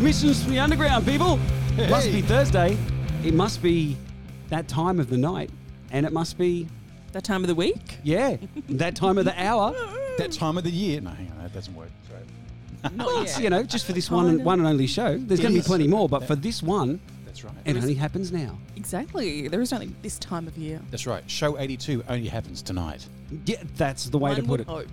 Transmissions from the underground, people. It must be Thursday. It must be that time of the night. And it must be, That time of the week? yeah, that time of the hour. That time of the year. No, hang on, that doesn't work. Sorry. Not Well, yet. you know, just for this one and, one and only show. There's going to be plenty more, but for this one, That's right. It only happens now. Exactly. There is only this time of year. That's right. Show 82 only happens tonight. Yeah, that's the way to put would it. Hope.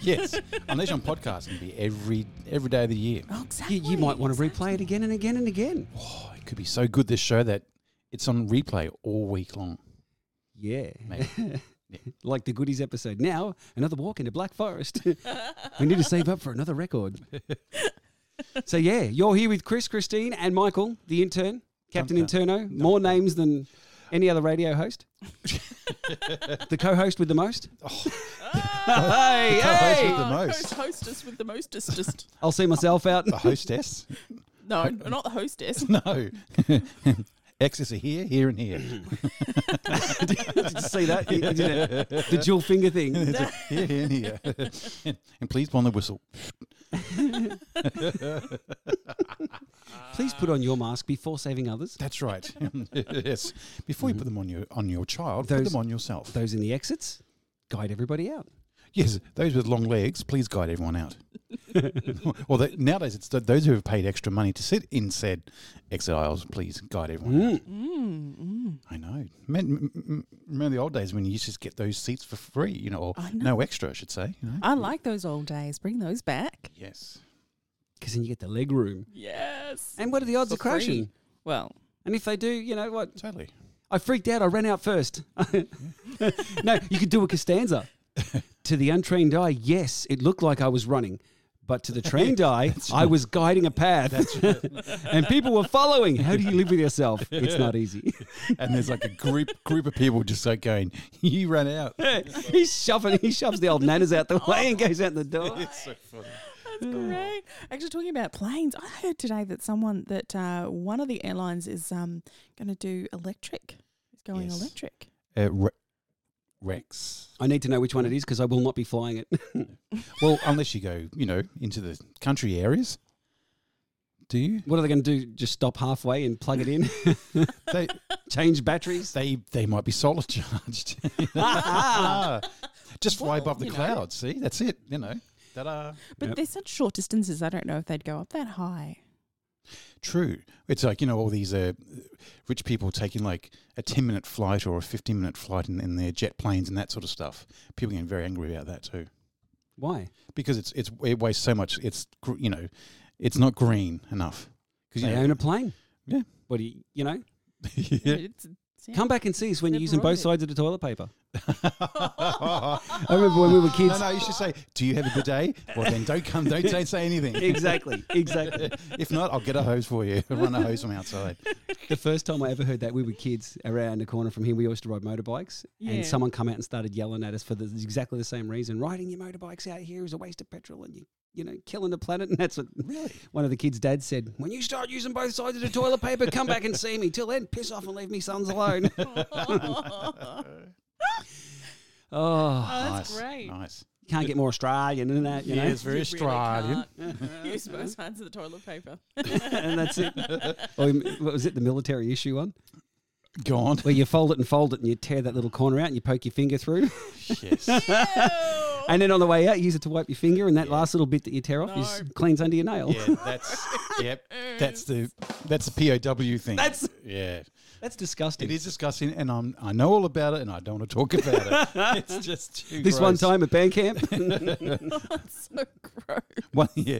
Yes. Unless you're on podcast, it can be every every day of the year. Oh, You, exactly. you might want to replay it again and again and again. Oh, it could be so good this show that it's on replay all week long. Yeah. Maybe. Yeah. like the goodies episode. Now, another walk into Black Forest. we need to save up for another record. so, yeah, you're here with Chris, Christine, and Michael, the intern, Captain Dun, dun, Interno. More names than any other radio host. the co host with the most. hey, Co-host hey! with the Oh, most. Host, hostess with the mostest. Just I'll see myself out. The hostess? no, not the hostess. no. X's are here, here, and here. Did you see that? You did. The dual finger thing. here, here, and here. and please blow on the whistle. Please put on your mask before saving others. That's right. yes. Before you put them on your on your child, put Those- them on yourself. Those in the exits, guide everybody out. Yes, those with long legs, please guide everyone out. well, they, nowadays it's th- those who have paid extra money to sit in said exit aisles, please guide everyone out. Mm, mm. I know. Man, m- m- remember the old days when you used to just get those seats for free, you know, or know. no extra, I should say. You know? I like those old days. Bring those back. yes. Because then you get the leg room. Yes. And what are the odds For of crashing? free. Well, And if they do, you know what? Totally. I freaked out. I ran out first. no, you could do a Costanza. to the untrained eye, yes, it looked like I was running. But to the trained eye, I was guiding a path. and people were following. How do you live with yourself? It's not easy. And there's like a group group of people just like going, you ran out. He's shoving, he shoves the old nanas out the way and goes out the door. It's so funny. That's great. Actually, talking about planes, I heard today that someone that uh, one of the airlines is um, going to do electric. It's going Yes. electric. Uh, Re- Rex. I need to know which one it is because I will not be flying it. Well, unless you go, you know, into the country areas. Do you? what are they going to do? Just stop halfway and plug it in? They Change batteries? they they might be solar charged. Just fly Well, above the you know. clouds. See, that's it. You know, that uh, But Yep. they're such short distances. I don't know if they'd go up that high. true. It's like you know all these uh, rich people taking like a ten minute flight or a fifteen minute flight in, in their jet planes and that sort of stuff. People getting very angry about that too Why? because it's it's it wastes so much. It's gr- you know, it's not green enough. Because They you know, own a plane. Yeah. What do you, you know? yeah. It's, yeah. Come back and see us when you're Their using both prerogative. sides of the toilet paper. I I remember when we were kids. No, no, you should say, "Do you have a bidet?" Well, then don't come. Don't, don't say anything. Exactly, exactly. if not, I'll get a hose for you. Run a hose from outside. the first time I ever heard that, we were kids around the corner from here. We used to ride motorbikes, Yeah. and someone come out and started yelling at us for the, exactly the same reason. Riding your motorbikes out here is a waste of petrol, and you, you know, killing the planet. And that's what Really? one of the kids' dads said. When you start using both sides of the toilet paper, come back and see me. Till then, piss off and leave me sons alone. oh, Oh, that's nice, great. Nice. You can't get more Australian than that, you know. it's very You really Australian. can't Use both sides of the toilet paper. and that's it. Or what was it? The military issue one, Gone. on. where you fold it and fold it, and you tear that little corner out, and you poke your finger through. yes. And then on the way out, you use it to wipe your finger, and that last little bit that you tear off No. is cleans under your nail. Yeah, that's yep. That's the that's the POW thing. That's- yeah. That's disgusting. It is disgusting, and I'm I know all about it, and I don't want to talk about it. it's just too This one time at band camp, That's so gross. One, yeah.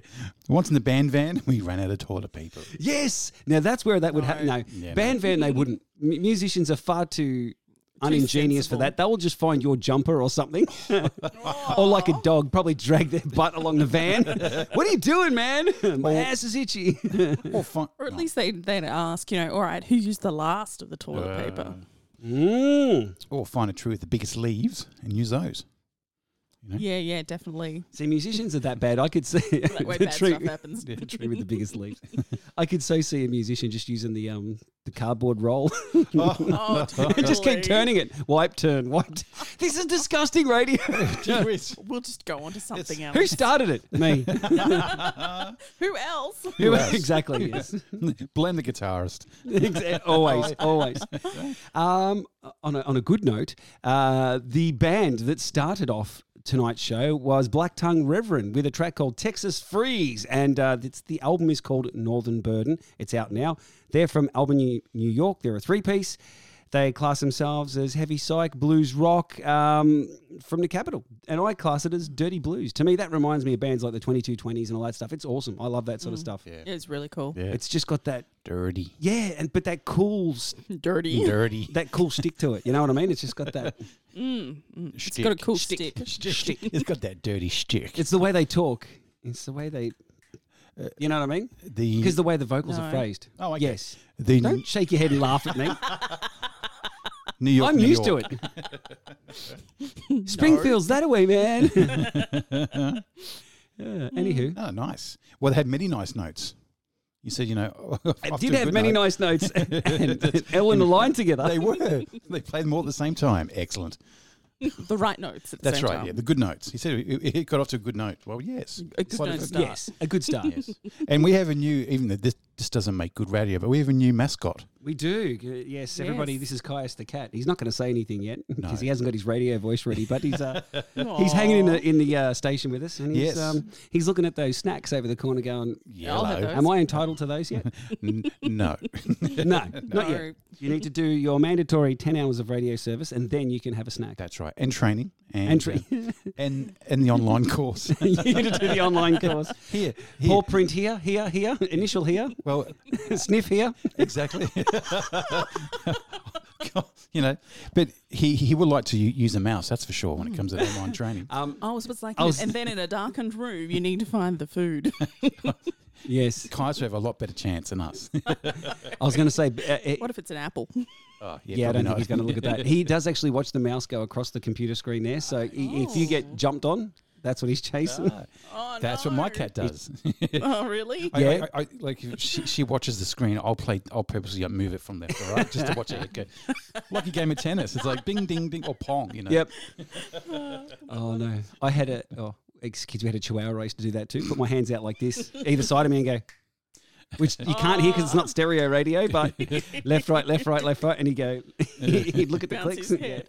Once in the band van, we ran out of toilet paper. yes. Now that's where that would happen. No, Yeah, band van they wouldn't. M- musicians are far too uningenious for that. They will just find your jumper or something, or like a dog, probably drag their butt along the van. what are you doing, man? My ass is itchy. Or, fun, Or at least they, they'd ask, you know, all right, who used the last of the toilet Uh, paper? mm. or find a tree with the biggest leaves and use those. You know? Yeah, yeah, definitely. See, musicians are that bad. I could see That the bad tree, stuff happens. the tree with the biggest leaves. I could so see a musician just using the um the cardboard roll Oh, and just keep turning it. Wipe, turn, wipe. t- This is disgusting radio. We'll just go on to something else. Who started it? Me. Who else? Who else? exactly? Yes. Blame the guitarist. Exa- always, always. Um, on a, on a good note, uh, the band that started off tonight's show was Black Tongue Reverend with a track called Texas Freeze. And uh, it's, the album is called Northern Burden. It's out now. They're from Albany, New York. They're a three piece. They class themselves as heavy psych, blues rock um, from the capital. And I class it as dirty blues. To me, that reminds me of bands like the 2220s and all that stuff. It's awesome. I love that sort of stuff. Yeah. Yeah, it's really cool. Yeah. It's just got that, dirty. yeah, and but that cool, Dirty. Dirty. that cool stick to it. You know what I mean? It's just got that. Mm, mm. It's got a cool stick. Stick. It's got that dirty stick. It's the way they talk. It's the way they. You know what I mean? The Because the way the vocals are phrased. Oh, okay. Yes. the Don't shake your head and laugh at me. New York. I'm New used York. to it. Springfield's that way, man. Yeah, anywho, Oh, nice. Well, they had many nice notes. You said, you know, I did have many note. nice notes and Ellen and the line together. They were. they played them all at the same time. Excellent. The right notes at the That's same right. time. Yeah, the good notes. He said it, it got off to a good note. Well, yes. A good Quite note good start. yes, a good start. Yes. and we have a new. Even the, this this doesn't make good radio, but we have a new mascot. We do. Yes, everybody. Yes. This is Caius the cat. He's not going to say anything yet because No. he hasn't got his radio voice ready. But he's uh, he's hanging in the in the uh, station with us, and he's Yes. um, he's looking at those snacks over the corner, going, I'll Yellow. "Am I entitled to those yet?" N- no. no, not yet. You need to do your mandatory ten hours of radio service, and then you can have a snack. That's right. And training. And Entry. uh, and and the online course. you need to do the online course. here. here. Paw print here, here, here, initial here, Well, sniff here. exactly. you know, but he he would like to use a mouse. That's for sure when it comes to online training. Um, Oh, so it's like, I was- and then in a darkened room, you need to find the food. Yes, Kaiser have a lot better chance than us. I was going to say. Uh, uh, what if it's an apple? oh, yeah, I don't think he's going to look at that. He does actually watch the mouse go across the computer screen there. So i if you get jumped on, that's what he's chasing. Oh, That's what my no. cat does. Oh, really? I, Yeah. I, I, like if she, she watches the screen. I'll play. I'll purposely move it from left to right just to watch it go. Like a game of tennis. It's like ding, ding, ding, or pong. You know. Yep. oh no, I had a. Oh, excuse me, we had a chihuahua race to do that too. Put my hands out like this, either side of me, and go. Which you can't hear because it's not stereo radio, but left, right, left, right, left, right, and he'd go. he'd look at the Bounce clicks, his head.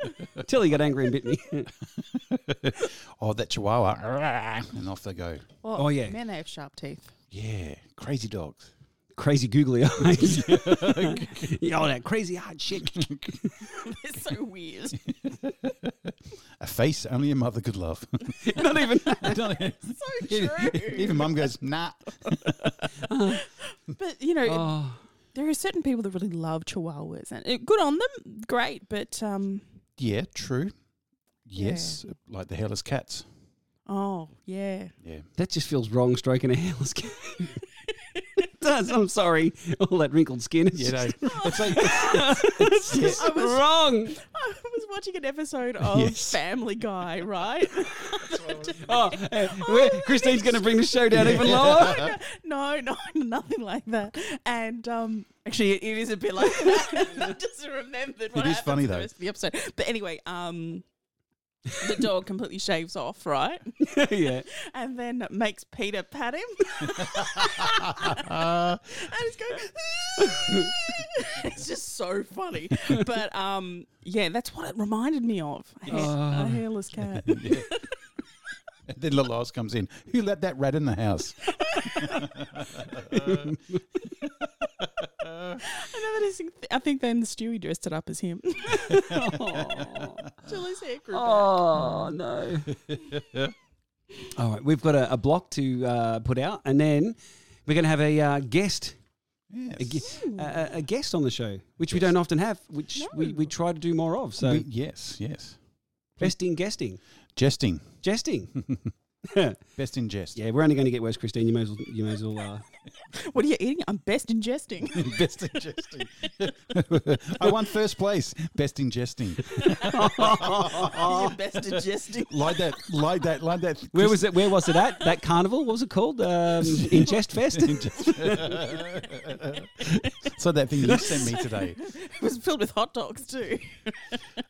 till he got angry and bit me. Oh, that chihuahua, and off they go. Well, Oh, yeah. Men have sharp teeth. Yeah, crazy dogs. Crazy googly eyes. all that crazy hard shit. They're so weird. A face only a mother could love. not even. so true. Even mum goes, nah. But, you know, Oh, there are certain people that really love chihuahuas. And it, good on them. Great. But, um, Yeah, true. Yes, like the hairless cats. oh, yeah. Yeah. that just feels wrong. Stroking a hairless cat. Does. I'm sorry. All that wrinkled skin. Is You know, it's like it's just I was- wrong. I was watching an episode of Yes. Family Guy, right? Oh, uh, where- Christine's going to bring the show down even lower. no, no, nothing like that. And um, actually, it, it is a bit like that. I just remembered what It is funny, the though. of the episode. But anyway, um, the dog completely shaves off, right? yeah. And then makes Peter pat him. and he's going, it's just so funny. But um, yeah, that's what it reminded me of. A, hair- Oh. a hairless cat. And then little Oz comes in. Who let that rat in the house? I never just think, I think then Stewie dressed it up as him. Till his hair grew back. Oh no. All right, we've got a, a block to uh, put out, and then we're going to have a uh, guest, a, Yes. gu- a, a- a guest on the show, which we don't often have, which we, we try to do more of. So We- yes, yes. best in guesting, Jesting. jesting. Best in jest. yeah, we're only going to get worse, Christine. You may as well. You may as well. Uh, What are you eating? I'm best ingesting. Best in jesting. I won first place. Best in jesting. You're best ingesting. Like that. Like that. Like that. where was it? Where was it at? That carnival? What was it called? Um, in Jest Fest. so that thing you sent me today, It was filled with hot dogs too.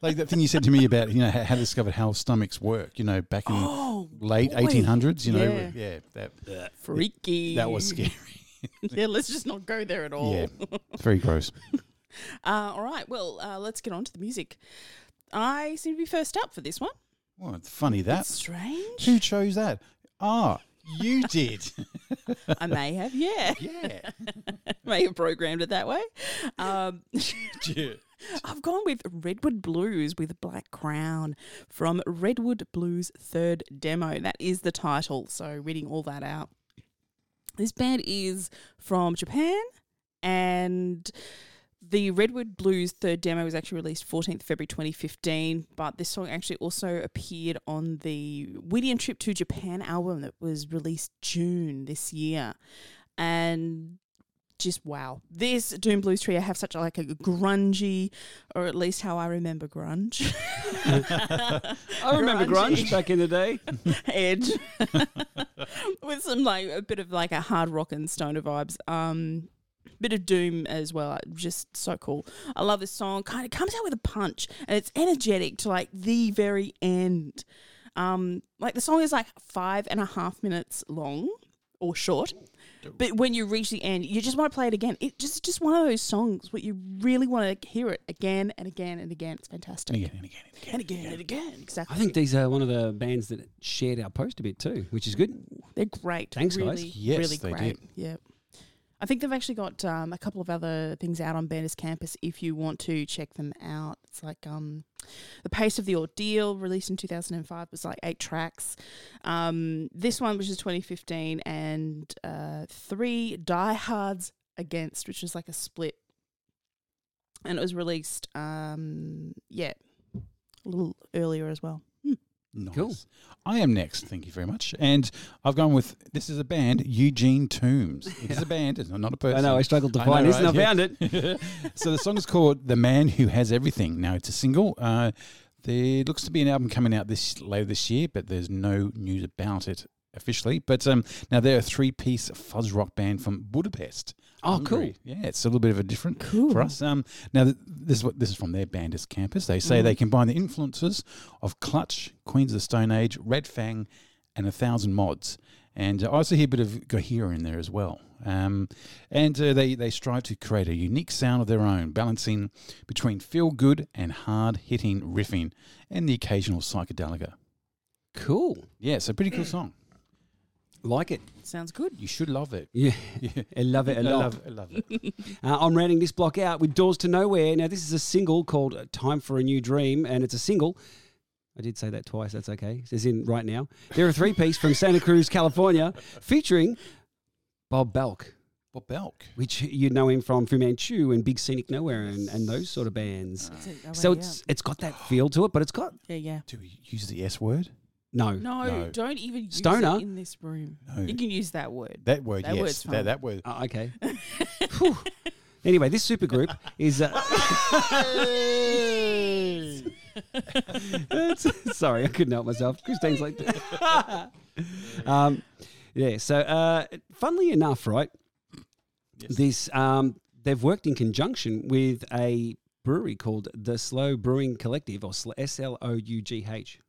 like that thing you said to me about, you know, how, how to discover how stomachs work. You know, back in Oh, late boy. eighteen hundreds. You know, Yeah. yeah, that freaky. that was scary. yeah, let's just not go there at all. Yeah, it's very gross. Uh, all right. Well, uh, let's get on to the music. I seem to be first up for this one. Well, it's funny that. That's strange. Who chose that? Ah, you did. I may have, yeah. yeah. may have programmed it that way. Um, I've gone with Redwood Blues with Black Crown from Redwood Blues third demo. That is the title. So reading all that out. This band is from Japan and the Redwood Blues third demo was actually released 14th February 2015, but this song actually also appeared on the Whittier Trip to Japan album that was released June this year. And just wow. This Doom Blues Trio have such a, like a grungy, or at least how I remember grunge. I remember Grungy. grunge back in the day. edge with some like a bit of like a hard rock and stoner vibes. Um, bit of doom as well. Just so cool. I love this song. Kind of comes out with a punch, and it's energetic to like the very end. Um, like the song is like five and a half minutes long or short. But when you reach the end, you just want to play it again. It just just one of those songs where you really want to hear it again and again and again. It's fantastic. And again, and again, and again. And again and again. Exactly. I think these are one of the bands that shared our post a bit too, which is good. They're great. Thanks, guys. really, Yes, really they great. Yeah. I think they've actually got um, a couple of other things out on Banders Campus if you want to check them out. It's like um, The Pace of the Ordeal, released in 2005, was like eight tracks. Um, this one, which is 2015, and uh, three Diehards Against, which was like a split. And it was released, um, yeah, a little earlier as well. Nice. Cool. I am next. Thank you very much. And I've gone with this is a band, Eugene Tombs. It is a band, it's not a person. I know I struggled to find know, this, and I right? found it. so the song is called "The Man Who Has Everything." Now it's a single. Uh, there looks to be an album coming out this later this year, but there's no news about it officially. But um, now they're a three-piece fuzz rock band from Budapest. Oh, Hungary. Yeah, it's a little bit of a different Cool. for us. Um, now th- this is what this is from their Banders campus. They say they combine the influences of Clutch, Queens of the Stone Age, Red Fang, and a thousand mods. And I also hear a bit of Gojira in there as well. Um, and uh, they, they strive to create a unique sound of their own, balancing between feel good and hard hitting riffing and the occasional psychedelica. Cool. Yeah, it's a pretty cool song. Like it. Sounds good. You should love it. Yeah. Yeah. I love it a I lot. love, I love it. Uh, I'm rounding this block out with Doors to Nowhere. Now, this is a single called uh, Time for a New Dream, and it's a single. I did say that twice. That's okay. It's in right now. They're a three piece from Santa Cruz, California, featuring Bob Balch, Bob Balch. which you know him from Fu Manchu and Big Scenic Nowhere and, and those sort of bands. So yeah. it's it's got that feel to it, but it's got yeah, yeah. Do we use the S word? No. No, No. don't even use Stoner? it in this room. No. You can use that word. That word, That yes. word's That, fine. that word. Oh, okay. Whew. anyway, this supergroup is. Uh, It's- sorry, I couldn't help myself. Christine's like, um, yeah. So, uh, funnily enough, right? Yes. This um, they've worked in conjunction with a brewery called the Slough Brewing Collective, or S L O U G H.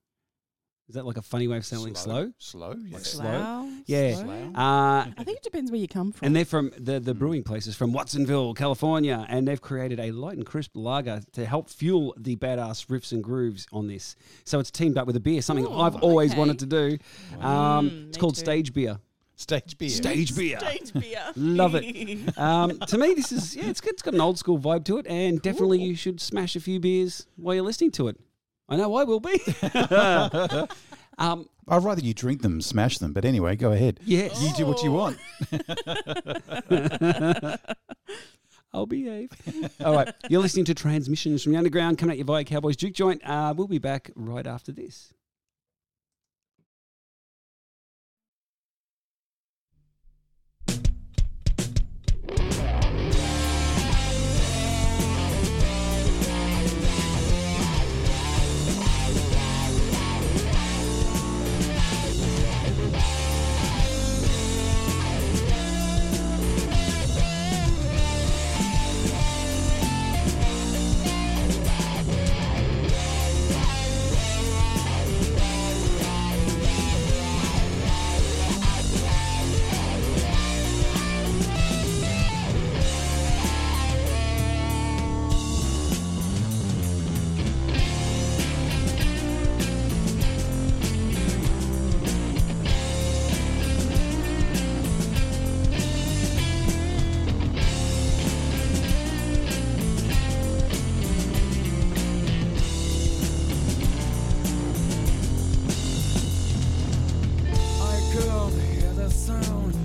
Is that like a funny way of saying slow? Slow, yes. slow? Slow? Yeah. Slow? Slow. Uh, I think it depends where you come from. and they're from the the brewing place is from Watsonville, California, and they've created a light and crisp lager to help fuel the badass riffs and grooves on this. So it's teamed up with a beer, something Oh, I've always okay. wanted to do. Um, Mm, it's called too. Stage Beer. Stage beer. Stage beer. Stage beer. Love it. Um, to me, this is yeah, it's it's got an old school vibe to it, and definitely you should smash a few beers while you're listening to it. I know I will be. um, I'd rather you drink them, smash them. But anyway, go ahead. yes, You do what you want. I'll behave. All right, you're listening to Transmissions from the Underground coming at you via Cowboys Duke Joint. Uh, we'll be back right after this. Sound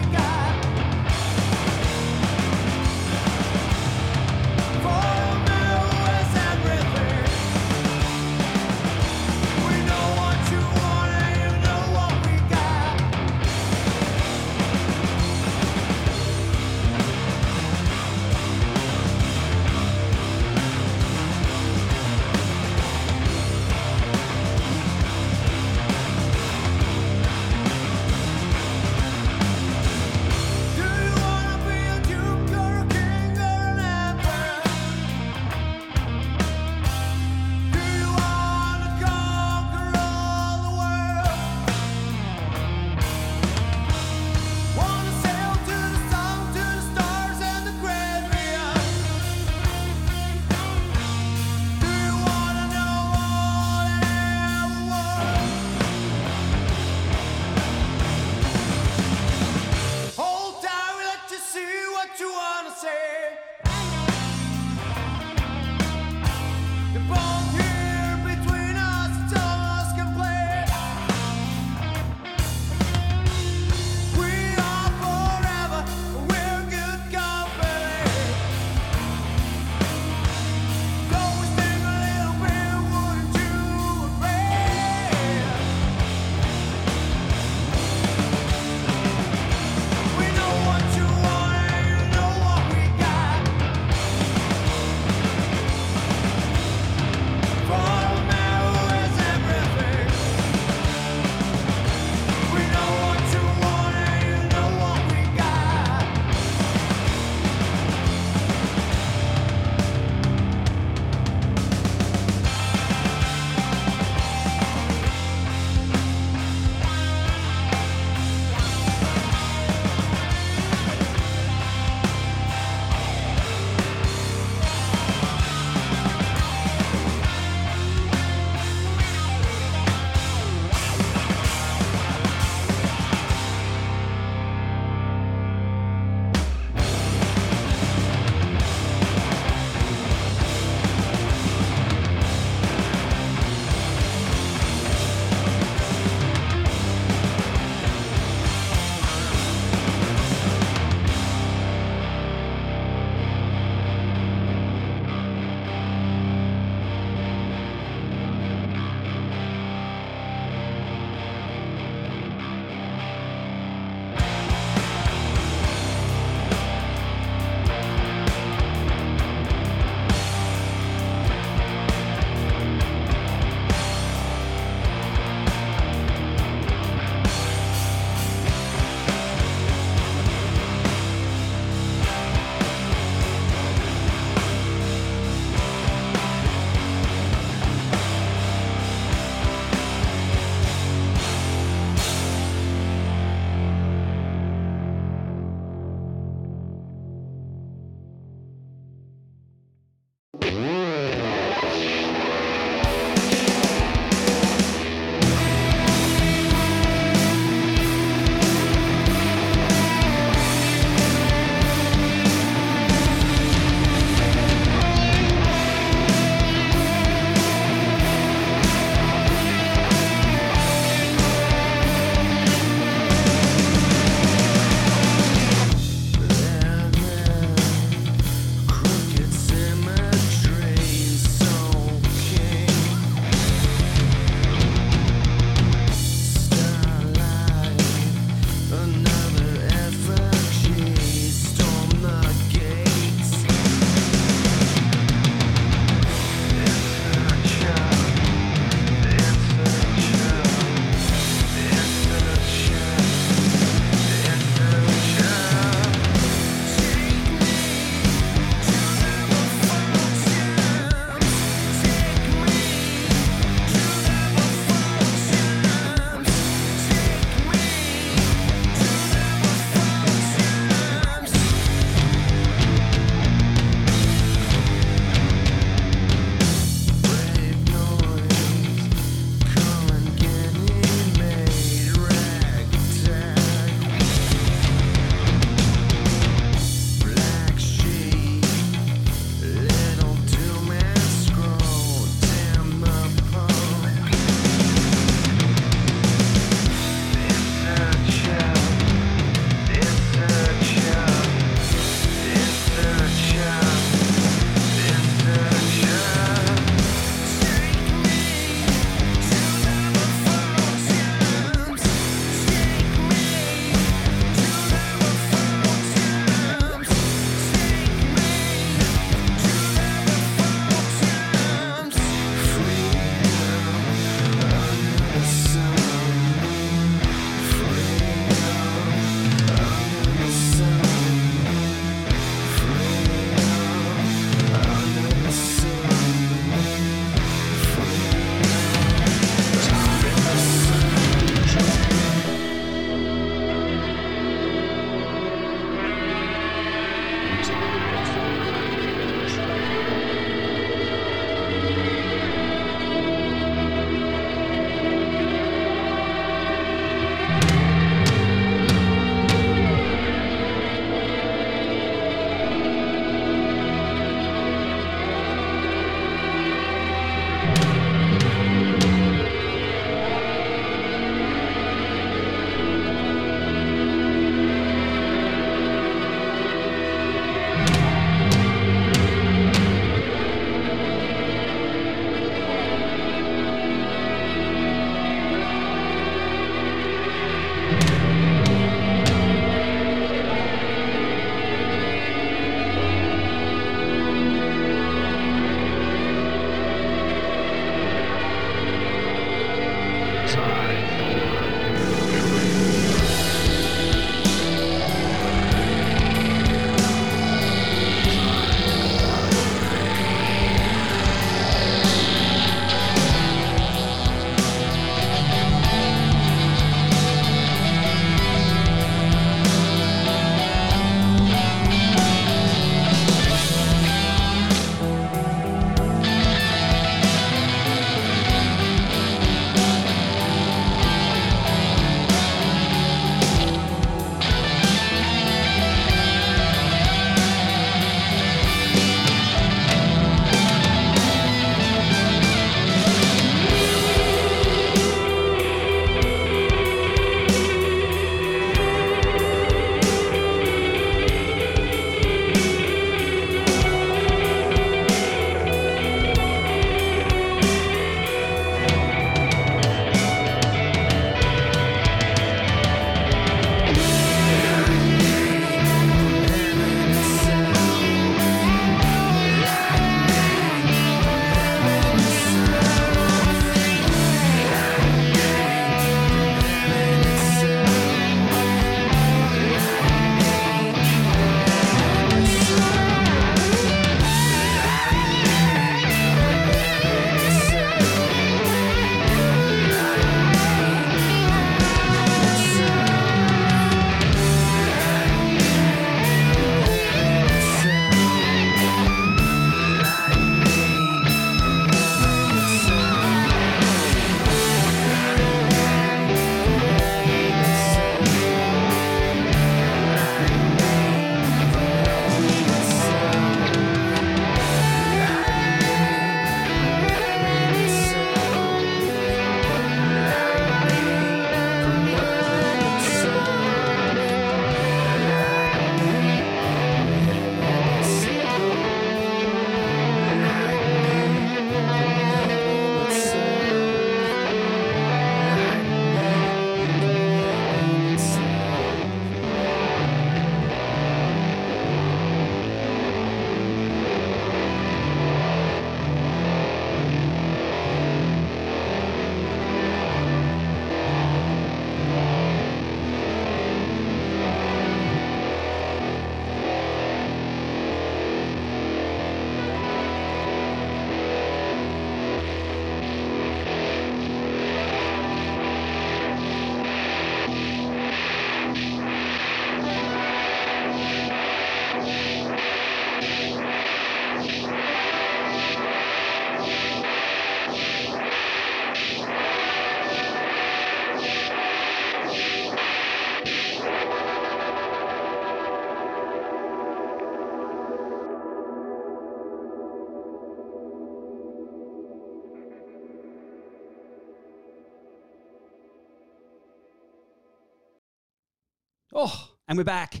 and we're back.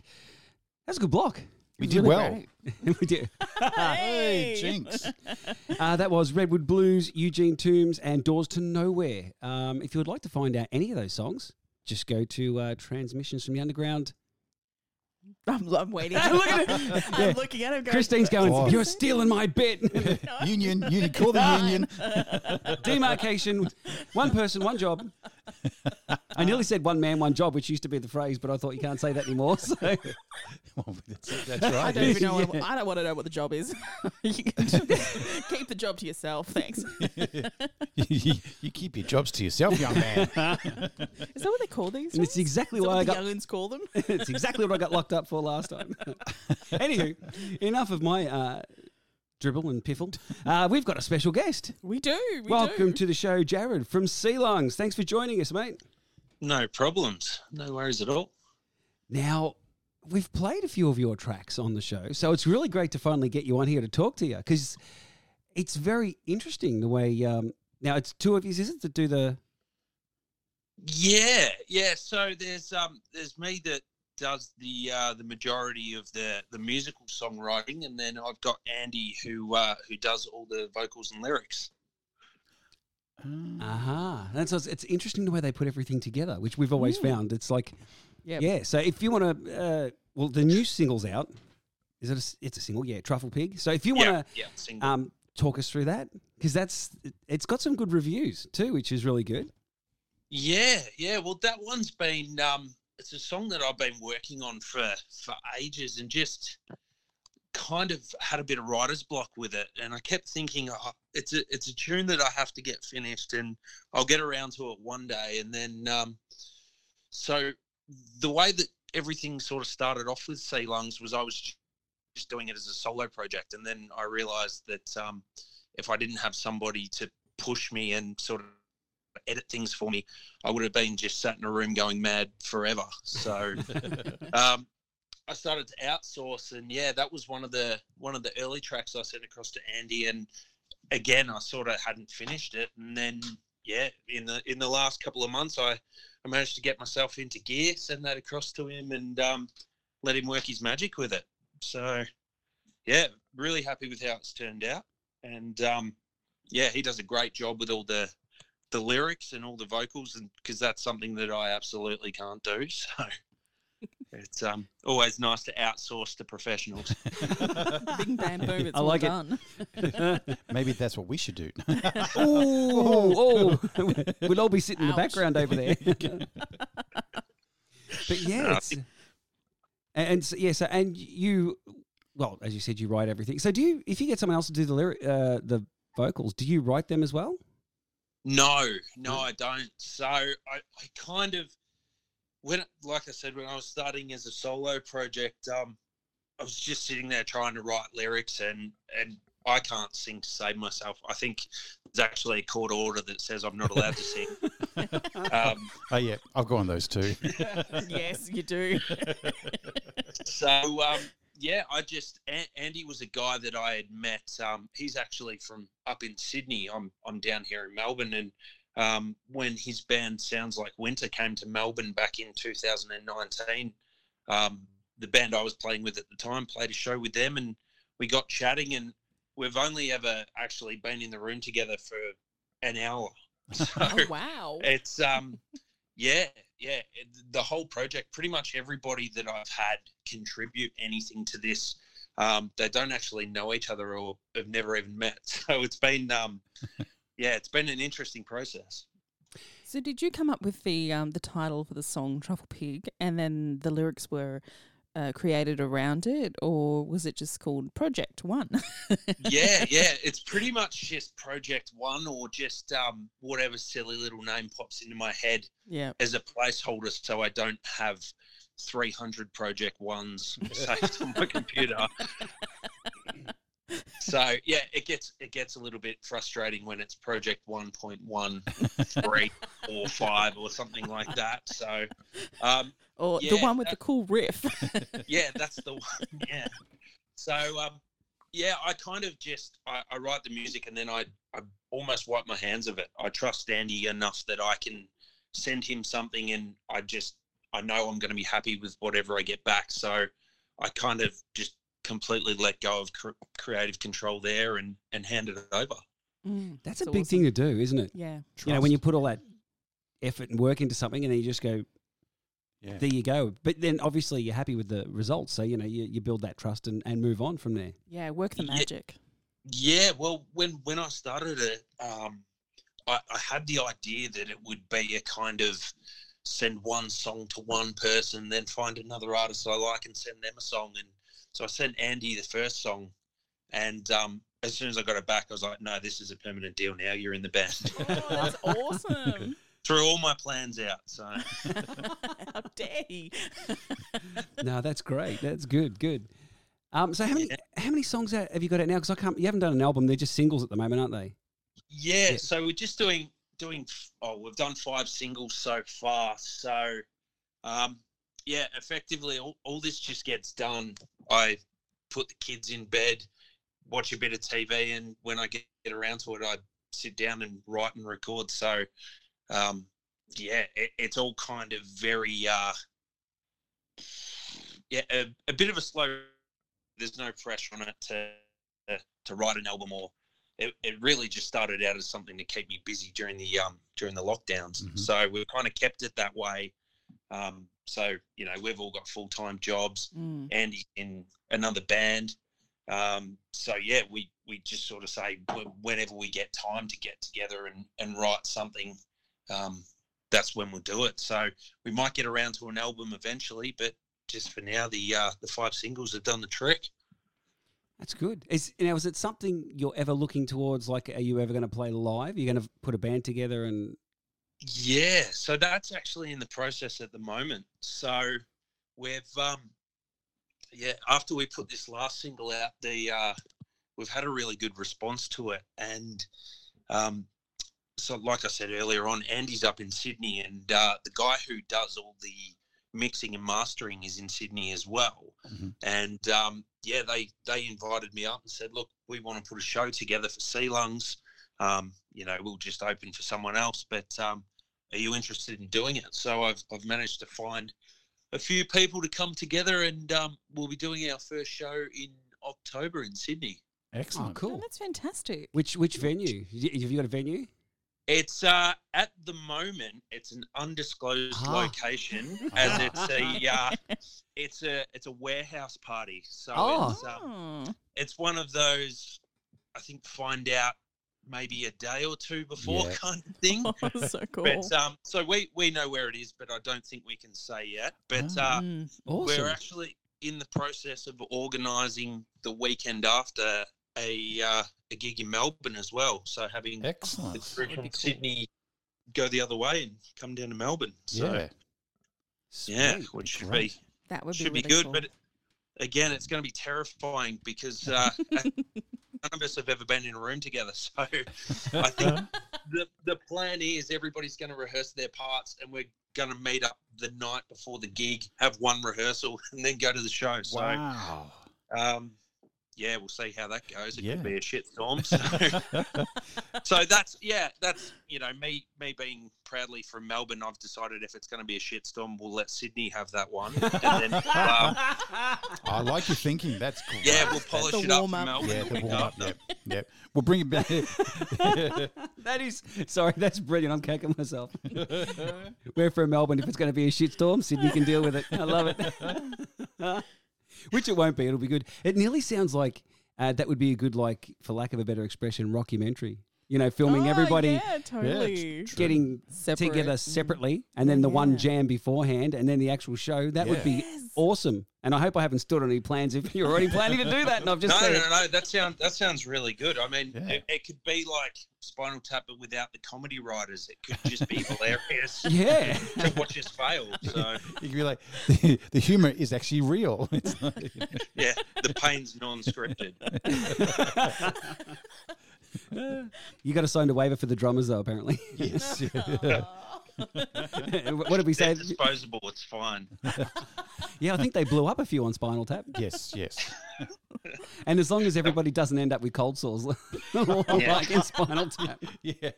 That's a good block. We did well. we did. Hey, jinx. Uh, that was Redwood Blues, Eugene Toombs, and Doors to Nowhere. Um, if you would like to find out any of those songs, just go to uh, Transmissions from the Underground. I'm, I'm waiting. Look at it. I'm looking at him. Going, Christine's going, Oh. You're stealing my bit. Union, union, call the union. Demarcation, one person, one job. I nearly said one man, one job, which used to be the phrase, but I thought you can't say that anymore. So Well, that's, that's I right. don't even know. What, I don't want to know what the job is. you can keep the job to yourself. Thanks. you, you keep your jobs to yourself, young man. Is that what they call these? And it's exactly what I the got- youngins call them. it's exactly what I got locked up for last time. Anywho, enough of my uh, dribble and piffle. Uh, we've got a special guest. We do. We Welcome do. to the show, Jared from Sea Lungs. Thanks for joining us, mate. No problems. No worries at all. Now, we've played a few of your tracks on the show, so it's really great to finally get you on here to talk to you because it's very interesting the way. Um, now, it's two of you, is it, to do the. Yeah, yeah. So there's um there's me that does the uh, the majority of the the musical songwriting, and then I've got Andy who uh, who does all the vocals and lyrics. Aha. That's it's, it's interesting the way they put everything together, which we've always found. It's like, Yep. yeah. So if you want to, uh, well, the new single's out. Is it? A, s- it's a single, yeah. Truffle Pig. So if you want to yeah. Single. um, talk us through that, because that's it's got some good reviews too, which is really good. Yeah, yeah. Well, that one's been um, it's a song that I've been working on for for ages, and just kind of had a bit of writer's block with it. And I kept thinking, oh, it's a it's a tune that I have to get finished, and I'll get around to it one day. And then, um, so the way that everything sort of started off with Sea Lungs was I was just doing it as a solo project, and then I realised that um, if I didn't have somebody to push me and sort of edit things for me, I would have been just sat in a room going mad forever. So um, I started to outsource, and yeah, that was one of the one of the early tracks I sent across to Andy. And again, I sort of hadn't finished it, and then yeah, in the in the last couple of months, I I managed to get myself into gear, send that across to him, and um, let him work his magic with it. So yeah, really happy with how it's turned out, and um, yeah, he does a great job with all the the lyrics and all the vocals, and because that's something that I absolutely can't do. So it's um always nice to outsource to professionals. Bing bam boom. It's I all like it. done. Maybe that's what we should do. oh, oh. we'll all be sitting in the background over there. but yes, No, I it's, think- and, and so, yeah, so and you, well, as you said, you write everything. So do you? If you get someone else to do the lyric, uh, the vocals, do you write them as well? No, no, I don't. So I, I kind of when like I said, when I was starting as a solo project, um, I was just sitting there trying to write lyrics and and I can't sing to save myself. I think there's actually a court order that says I'm not allowed to sing. Um, oh yeah, I've got on those too. yes, you do. so um, yeah, I just An- Andy was a guy that I had met. Um, he's actually from up in Sydney. I'm I'm down here in Melbourne, and um, when his band Sounds Like Winter came to Melbourne back in 2019, um, the band I was playing with at the time played a show with them, and we got chatting, and we've only ever actually been in the room together for an hour. So, Oh, wow. it's um yeah yeah it, the whole project pretty much everybody that i've had contribute anything to this um they don't actually know each other or have never even met. So it's been um yeah it's been an interesting process. So, did you come up with the um, the title for the song "Truffle Pig" and then the lyrics were uh, created around it, or was it just called Project One? yeah yeah it's pretty much just project one or just um whatever silly little name pops into my head yeah. as a placeholder so i don't have 300 project ones saved on my computer so yeah it gets it gets a little bit frustrating when it's project 1.13 or 5 or something like that so um Or the one with that- the cool riff. yeah that's the one yeah so um yeah i kind of just I, I write the music and then I, I almost wipe my hands of it i trust andy enough that i can send him something and i just I know I'm going to be happy with whatever I get back. So I kind of just completely let go of cr- creative control there and and handed it over. Mm, That's a it's big awesome. thing to do, isn't it? Yeah. You know, when you put all that effort and work into something, and then you just go, Yeah. there you go. But then obviously you're happy with the results, so you know you, you build that trust and, and move on from there. Yeah, work the Yeah. magic. Yeah, well, when when I started it, um, I, I had the idea that it would be a kind of send one song to one person, then find another artist I like and send them a song. And so I sent Andy the first song, and um, as soon as I got it back, I was like, "No, this is a permanent deal. Now you're in the band." Oh, that's awesome. Threw all my plans out. So How dare he? no, that's great. That's good. Good. Um, so how many how many songs have you got out now? Because I can't. You haven't done an album. They're just singles at the moment, aren't they? yeah, Yeah. so we're just doing doing. Oh, we've done five singles so far. So um, yeah, effectively, all, all this just gets done. I put the kids in bed, watch a bit of TV, and when I get, get around to it, I sit down and write and record. So, um, yeah, it, it's all kind of very, uh, yeah, a, a bit of a slow. There's no pressure on it to to write an album, or it, it really just started out as something to keep me busy during the um during the lockdowns. Mhm. So we've kind of kept it that way. Um, so you know, we've all got full time jobs. Mm. Andy in another band. Um, so yeah, we we just sort of say whenever we get time to get together and and write something, um, that's when we'll do it. So we might get around to an album eventually, but just for now, the uh, the five singles have done the trick. That's good. Is now is it something you're ever looking towards? Like, are you ever going to play live? You're going to put a band together and Yeah, so that's actually in the process at the moment. So we've um yeah, after we put this last single out, the uh we've had a really good response to it and um so like I said earlier on, Andy's up in Sydney and uh the guy who does all the mixing and mastering is in Sydney as well. Mhm. And um yeah, they they invited me up and said, "Look, we want to put a show together for Sea Lungs. Um, you know, we'll just open for someone else, but um, are you interested in doing it? So I've, I've managed to find a few people to come together and um, we'll be doing our first show in October in Sydney. Excellent. oh, cool. Oh, that's fantastic. Which which venue? Y- Have you got a venue? It's uh, at the moment it's an undisclosed Ah. location as it's a uh, it's a it's a warehouse party. So Oh. it's, um, it's one of those I think find out maybe a day or two before Yeah. kind of thing. so cool. But um, so we we know where it is, but I don't think we can say yet. But Ah. uh, Mm. Awesome. we're actually in the process of organising the weekend after a uh, a gig in Melbourne as well. So having Excellent. crew would from cool. Sydney go the other way and come down to Melbourne. So Yeah. yeah, Sweet. which should Great. be that would should be, be good. cool. But again, it's going to be terrifying because uh, none of us have ever been in a room together. So I think the the plan is everybody's going to rehearse their parts, and we're going to meet up the night before the gig, have one rehearsal, and then go to the show. So wow. um, yeah, we'll see how that goes. It Yeah. could be a shit storm. So, so that's yeah, that's you know me me being proudly from Melbourne. I've decided if it's going to be a shit storm, we'll let Sydney have that one, and then um, I like your thinking. That's cool. yeah, we'll polish The it up warm-up. Melbourne. Yeah, the the warm up. Yep. Yep. We'll bring it back. that is sorry. That's brilliant. I'm kicking myself. We're from Melbourne. If it's going to be a shit storm, Sydney can deal with it. I love it. Which it won't be. It'll be good. It nearly sounds like uh, that would be a good, like, for lack of a better expression, rockumentary. You know, filming Oh, everybody Yeah, totally. true. getting Separate. together Mm. separately, and then the one jam beforehand, and then the actual show. That would be Yes. awesome. And I hope I haven't stood on any plans if you're already planning to do that. And I've just No, said, no, no, that sounds that sounds really good. I mean, Yeah. it, it could be like Spinal Tap, but without the comedy writers. It could just be hilarious yeah. to watch us fail. So you can be like, the, the humor is actually real. It's like, yeah, the pain's non-scripted. you got to sign a waiver for the drummers, though. Apparently, yes. what did we say? They're disposable. It's fine. Yeah, I think they blew up a few on Spinal Tap. yes. Yes. And as long as everybody doesn't end up with cold sores, like in Spinal Tap. Yeah.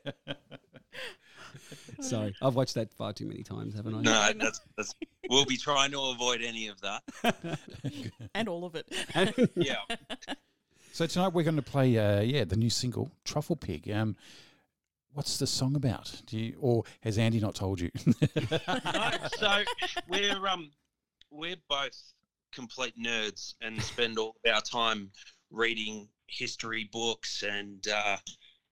Sorry, I've watched that far too many times, haven't I? No, that's that's. We'll be trying to avoid any of that. and all of it. Yeah. So tonight we're going to play, uh, yeah, the new single "Truffle Pig." Um, what's the song about? Do you, or has Andy not told you? No, so we're um we're both complete nerds and spend all of our time reading history books and uh,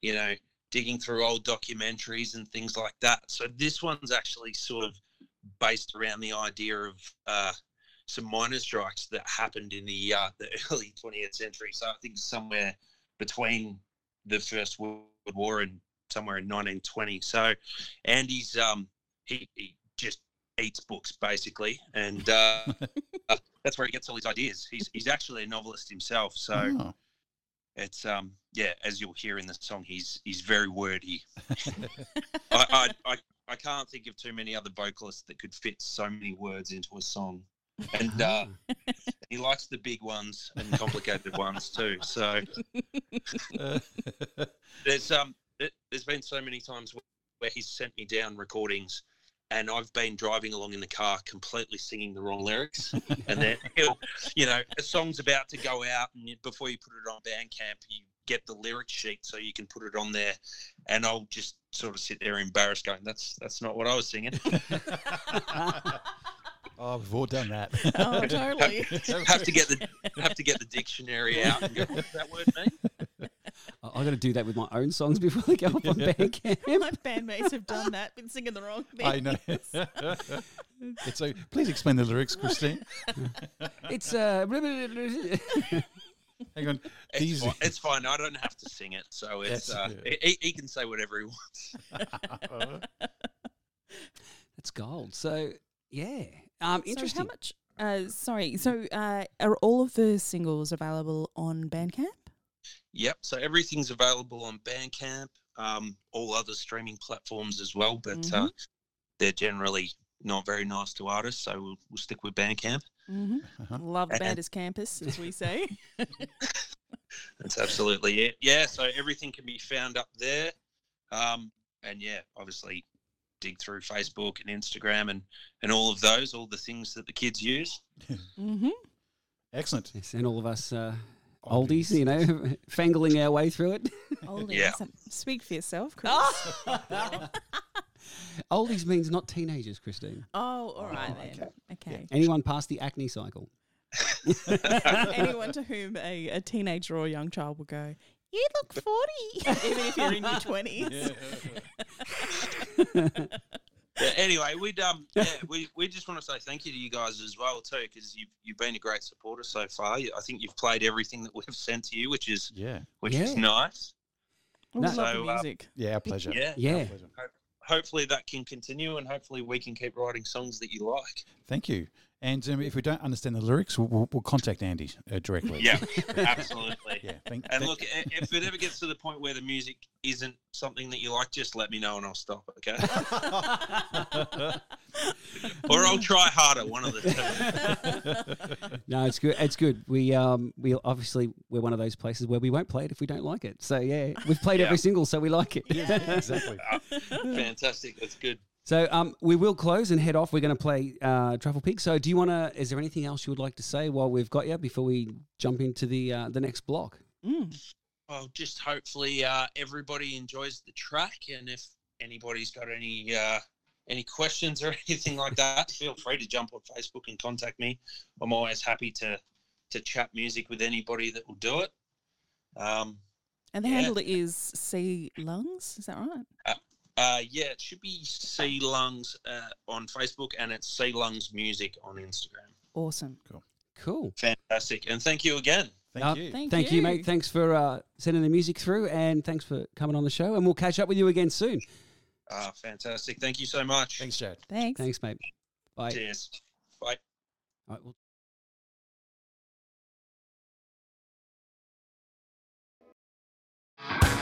you know digging through old documentaries and things like that. So this one's actually sort of based around the idea of uh, some miners' strikes that happened in the uh, the early 20th century. So I think somewhere between the First World War and somewhere in 1920. So Andy's um he, he just eats books basically, and uh, uh, that's where he gets all his ideas. He's he's actually a novelist himself, so Oh. it's um yeah, as you'll hear in the song, he's he's very wordy. I, I I I can't think of too many other vocalists that could fit so many words into a song, and uh, he likes the big ones and complicated ones too. So. There's um it, there's been so many times where, where he's sent me down recordings and I've been driving along in the car completely singing the wrong lyrics. And then he'll you know a song's about to go out and you, before you put it on Bandcamp you get the lyric sheet so you can put it on there. And I'll just sort of sit there embarrassed going that's that's not what I was singing oh, we've all done that. Oh, totally. have to get the have to get the dictionary out and go what does that word mean I- I've got to do that with my own songs before they go up on Bandcamp. My bandmates have done that, been singing the wrong thing. I know. it's a, please explain the lyrics, Christine. It's uh, Hang on. It's These, fine. it's fine. I don't have to sing it, so it's That's- uh, he, he can say whatever he wants. that's gold. So yeah, um, So how much? Uh, sorry. So uh, are all of the singles available on Bandcamp? Yep. So everything's available on Bandcamp, um, all other streaming platforms as well, but uh, they're generally not very nice to artists, so we'll, we'll stick with Bandcamp. Mm-hmm. Uh-huh. Love And- Banders Campus, as we say. That's absolutely it. Yeah. So everything can be found up there, um, and yeah, obviously dig through Facebook and Instagram and and all of those, all the things that the kids use. mm-hmm. Excellent. Yes, and all of us uh, oldies, you know, fangling our way through it. Oldies. Yeah. Speak for yourself, Chris. oldies means not teenagers, Christine. Oh, all right Oh, then. Okay. Anyone past the acne cycle. Anyone to whom a, a teenager or a young child will go, you look 40, even if you're in your 20s. But anyway, we'd um yeah, we, we just want to say thank you to you guys as well too, because you've you've been a great supporter so far. I think you've played everything that we've sent to you, which is Yeah. which is nice. We No. love the So, uh, music. Yeah, our pleasure. Yeah. Yeah. Our pleasure. Hopefully that can continue, and hopefully we can keep writing songs that you like. Thank you. And um, if we don't understand the lyrics, we'll, we'll, we'll contact Andy uh, directly. Yeah, absolutely. Yeah. Thank, And thank- look, if it ever gets to the point where the music isn't something that you like, just let me know and I'll stop. Okay, or I'll try harder. One of the two. No, it's good. It's good. We um we obviously we're one of those places where we won't play it if we don't like it. So yeah, we've played Yeah. every single, so we like it. exactly. Fantastic. That's good. So um we will close and head off. We're going to play uh, Truffle Pig. So do you want to? Is there anything else you would like to say while we've got you before we jump into the uh, the next block? Mm. Well, just hopefully uh, everybody enjoys the track, and if anybody's got any uh, any questions or anything like that, feel free to jump on Facebook and contact me. I'm always happy to to chat music with anybody that will do it. Um, And the Yeah. handle is C Lungs, is that right? Uh, yeah, it should be C Lungs uh, on Facebook, and it's C Lungs Music on Instagram. Awesome. Cool. Cool. Fantastic, and thank you again. Thank Uh, you. Thank, Thank you. you, mate. Thanks for uh, sending the music through, and thanks for coming on the show. And we'll catch up with you again soon. Uh, fantastic. Thank you so much. Thanks, Chad. Thanks. Thanks, mate. Bye. Cheers. Bye. All right, well, Thank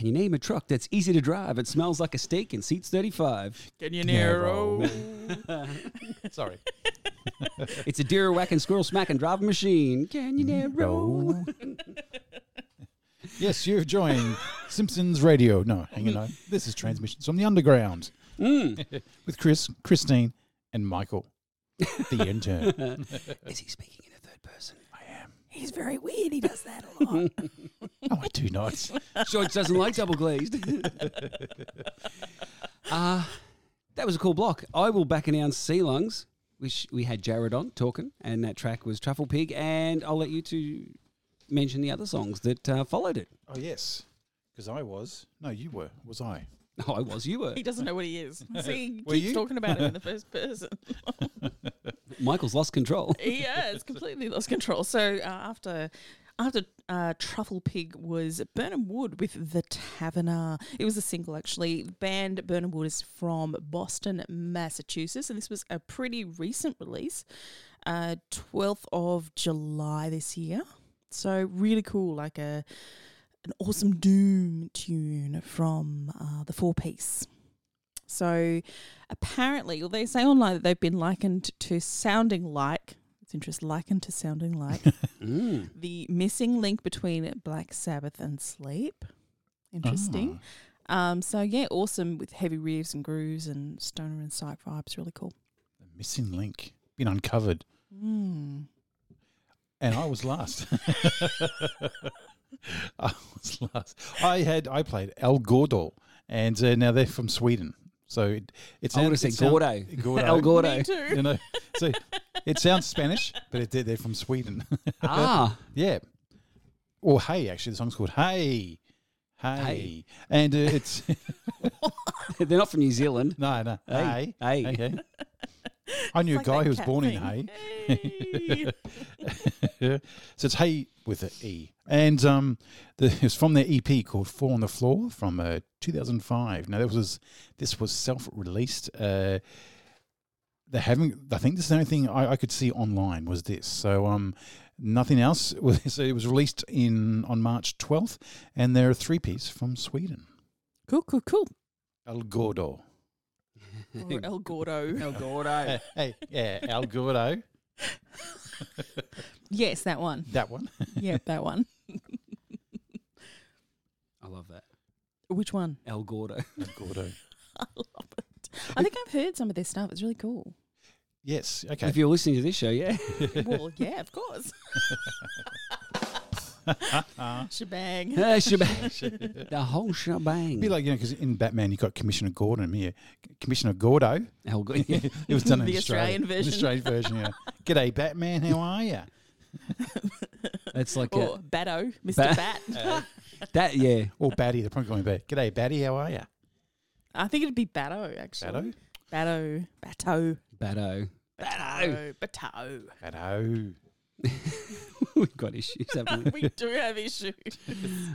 Can you name a truck that's easy to drive? It smells like a steak and seats 35. Can you narrow? narrow? Sorry. It's a deer whacking, squirrel smacking driving machine. Can you narrow? yes, you're enjoying Simpsons Radio. No, hang on. This is Transmissions from the Underground Mm. with Chris, Christine, and Michael, the intern. Is he speaking in a third person? I am. He's very weird. He does that a lot. Oh, I do not. George doesn't like double glazed. uh, that was a cool block. I will back announce Sea Lungs, which we had Jared on talking, and that track was Truffle Pig. And I'll let you two mention the other songs that uh, followed it. Oh, yes. Because I was. No, you were. Was I? Oh, I was. You were. he doesn't know what he is. See, he Were keeps you? talking about him in the first person. Michael's lost control. he has completely lost control. So uh, after after uh, Truffle Pig was Burnham Wood with The Taverner. It was a single actually. The band Burnham Wood is from Boston, Massachusetts, and this was a pretty recent release, uh, 12th of July this year. So really cool, like a an awesome doom tune from uh, the four piece. So apparently, well, they say online that they've been likened to sounding like. It's interesting, likened to sounding like Mm. the missing link between Black Sabbath and Sleep. Interesting. Um, so yeah, awesome with heavy riffs and grooves and stoner and psych vibes. Really cool. The missing link. Been uncovered. Mm. And I was last. I was last. I had I played El Gordo, and uh, now they're from Sweden. So it, it I would have said Gordo. Gordo. El Gordo. Me too. You know, so it sounds Spanish, but it, they're from Sweden. Ah, yeah. Or Hey, actually, the song's called Hey. Hey. Hey. And uh, it's, they're not from New Zealand. no, no. Hey. Hey. Hey. Okay. I knew It's a like guy who was born in thing. Hay. Hey. so it's Hey with an E. And um, the, it's from their EP called Four on the Floor from uh, 2005. Now, that was this was self released. Uh, they're having, I think this is the only thing I, I could see online was this. So, um, nothing else. So it was released in on March 12th, and they're a three piece from Sweden. cool, cool, cool. El Gordo. Or El Gordo. El Gordo. Hey, hey, yeah, El Gordo. yes, that one. That one. Yeah, that one. I love that. Which one? El Gordo. El Gordo. I love it. I think I've heard some of their stuff. It's really cool. Yes. Okay. If you're listening to this show, yeah. well, yeah, of course. Shebang. Ah, shebang. the whole shebang. Be like you know, because in Batman you got Commissioner Gordon here, Commissioner Gordo. El Gordo. it was done in The Australia. Australian version. The Australian version. Yeah. G'day, Batman. How are you? It's like Or a, Batto, Mr. Bat- Bat. that, yeah. Or Batty. They're probably going back. G'day, Batty. How are you? I think it'd be Batto, actually. Batto. Batto. Batto. Batto. Batto. Batto. Batto. We've got issues, haven't we? we do have issues.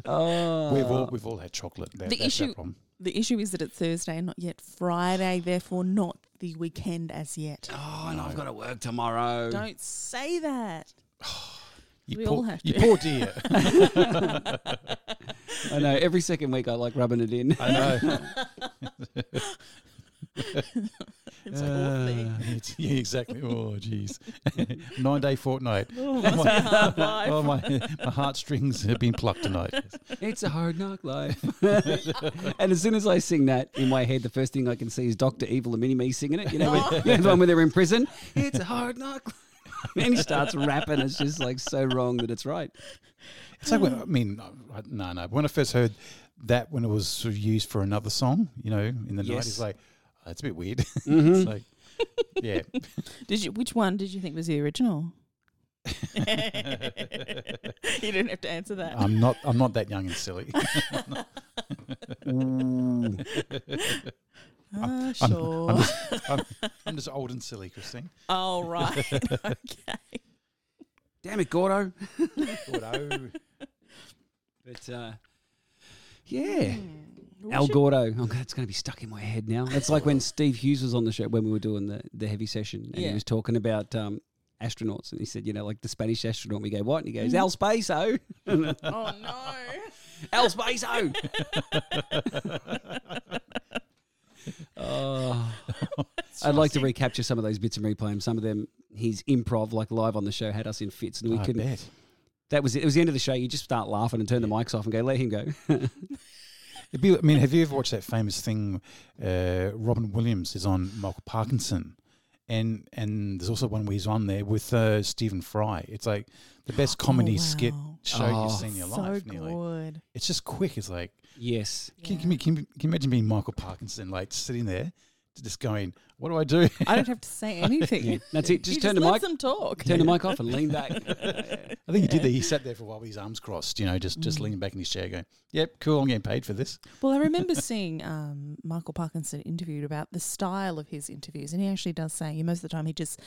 Oh. We've all we've all had chocolate. That, The that's issue- our problem. The issue is that it's Thursday, not yet Friday, therefore not the weekend as yet. Oh, and I've got to work tomorrow. Don't say that. You we poor, all have You to. poor dear. I know. Every second week, I like rubbing it in. I know. It's a whole thing. Uh, it's- yeah, exactly. Oh, jeez. Nine day fortnight. Oh, must be a hard life. Oh, my, my heartstrings have been plucked tonight. It's a hard knock life. and as soon as I sing that in my head, the first thing I can see is Doctor Evil and Mini Me singing it. You know, when, the one where they're in prison. It's a hard knock. life. and he starts rapping. It's just like so wrong that it's right. It's like, when, I mean, no, no. When I first heard that, when it was sort of used for another song, you know, in the Yes. 90s, like, oh, that's a bit weird. Mhm. it's like, yeah. Did you? Which one did you think was the original? you didn't have to answer that. I'm not, I'm not that young and silly. Ooh. Ah, I'm- sure. I'm just, I'm, I'm just old and silly, Christine. oh right. okay. Damn it, Gordo. Gordo. But uh, yeah, Hmm. We Al should- Gordo. Oh, God, it's going to be stuck in my head now. It's like when Steve Hughes was on the show when we were doing the, the heavy session, and Yeah. he was talking about um, astronauts, and he said, you know, like the Spanish astronaut. We go, what? And he goes, Mhm. Al Spaso. Oh no. El Spaso. oh, I'd like to recapture some of those bits and replay them. Some of them, his improv, like live on the show, had us in fits, and we I couldn't. bet. That was it. It was the end of the show. You just start laughing and turn the mics off and go, "Let him go." It'd be, I mean, have you ever watched that famous thing? Uh, Robin Williams is on Michael Parkinson, and and there's also one where he's on there with uh, Stephen Fry. It's like the best comedy Oh, skit show Oh. you've seen in your so life. Nearly, good. it's just quick. It's like yes. can, can, you, can, you, can you imagine being Michael Parkinson, like sitting there, just going, "What do I do?" I don't have to say anything. Yeah, that's it. Just You turn the let mic. them talk. Turn the mic off and lean back. I think he did that. He sat there for a while with his arms crossed, you know, just just leaning back in his chair, going, "Yep, cool. I'm getting paid for this." Well, I remember seeing um, Michael Parkinson interviewed about the style of his interviews, and he actually does say most of the time he just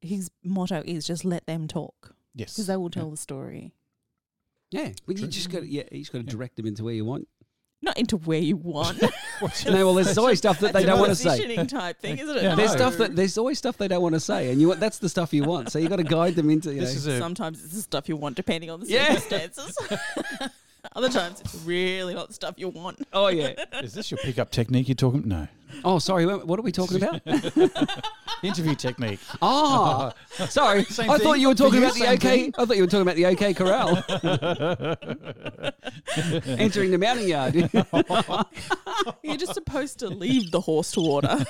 his motto is just let them talk Yes, because they will tell the story, Yeah, but you just got yeah, you just got to direct them into where you want. Not into where you want. No, well, there's always stuff that they don't want to say. type thing, isn't it? Yeah, There's stuff that there's always stuff they don't want to say, and you want that's the stuff you want. So you got to guide them into. You This know, is a Sometimes it's the stuff you want, depending on the Yeah. circumstances. Other times it's really not the stuff you want. oh yeah. Is this your pickup technique you're talking? No, Oh, sorry. What what are we talking about? interview technique. Oh, sorry. Same I thing. thought you were For talking you, about the same OK. thing. I thought you were talking about the OK Corral entering the mounting yard. You're just supposed to leave the horse to water.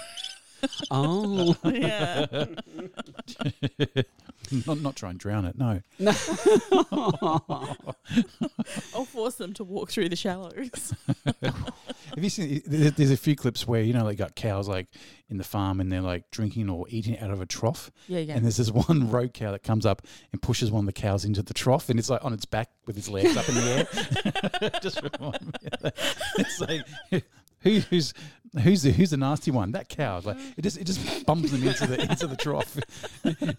Oh, yeah. not not try and drown it. No, No. I'll force them to walk through the shallows. have you seen? there- There's a few clips where you know they got cows like in the farm and they're like drinking or eating out of a trough. Yeah, yeah. And there's this one road cow that comes up and pushes one of the cows into the trough, and it's like on its back with its legs up in the air. Just remind me of that. It's like who, who's who's the who's the nasty one? That cow. Like it just it just bumps them into the into the trough.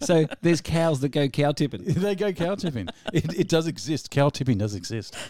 so there's cows that go cow tipping. they go cow tipping. It, it does exist. Cow tipping does exist.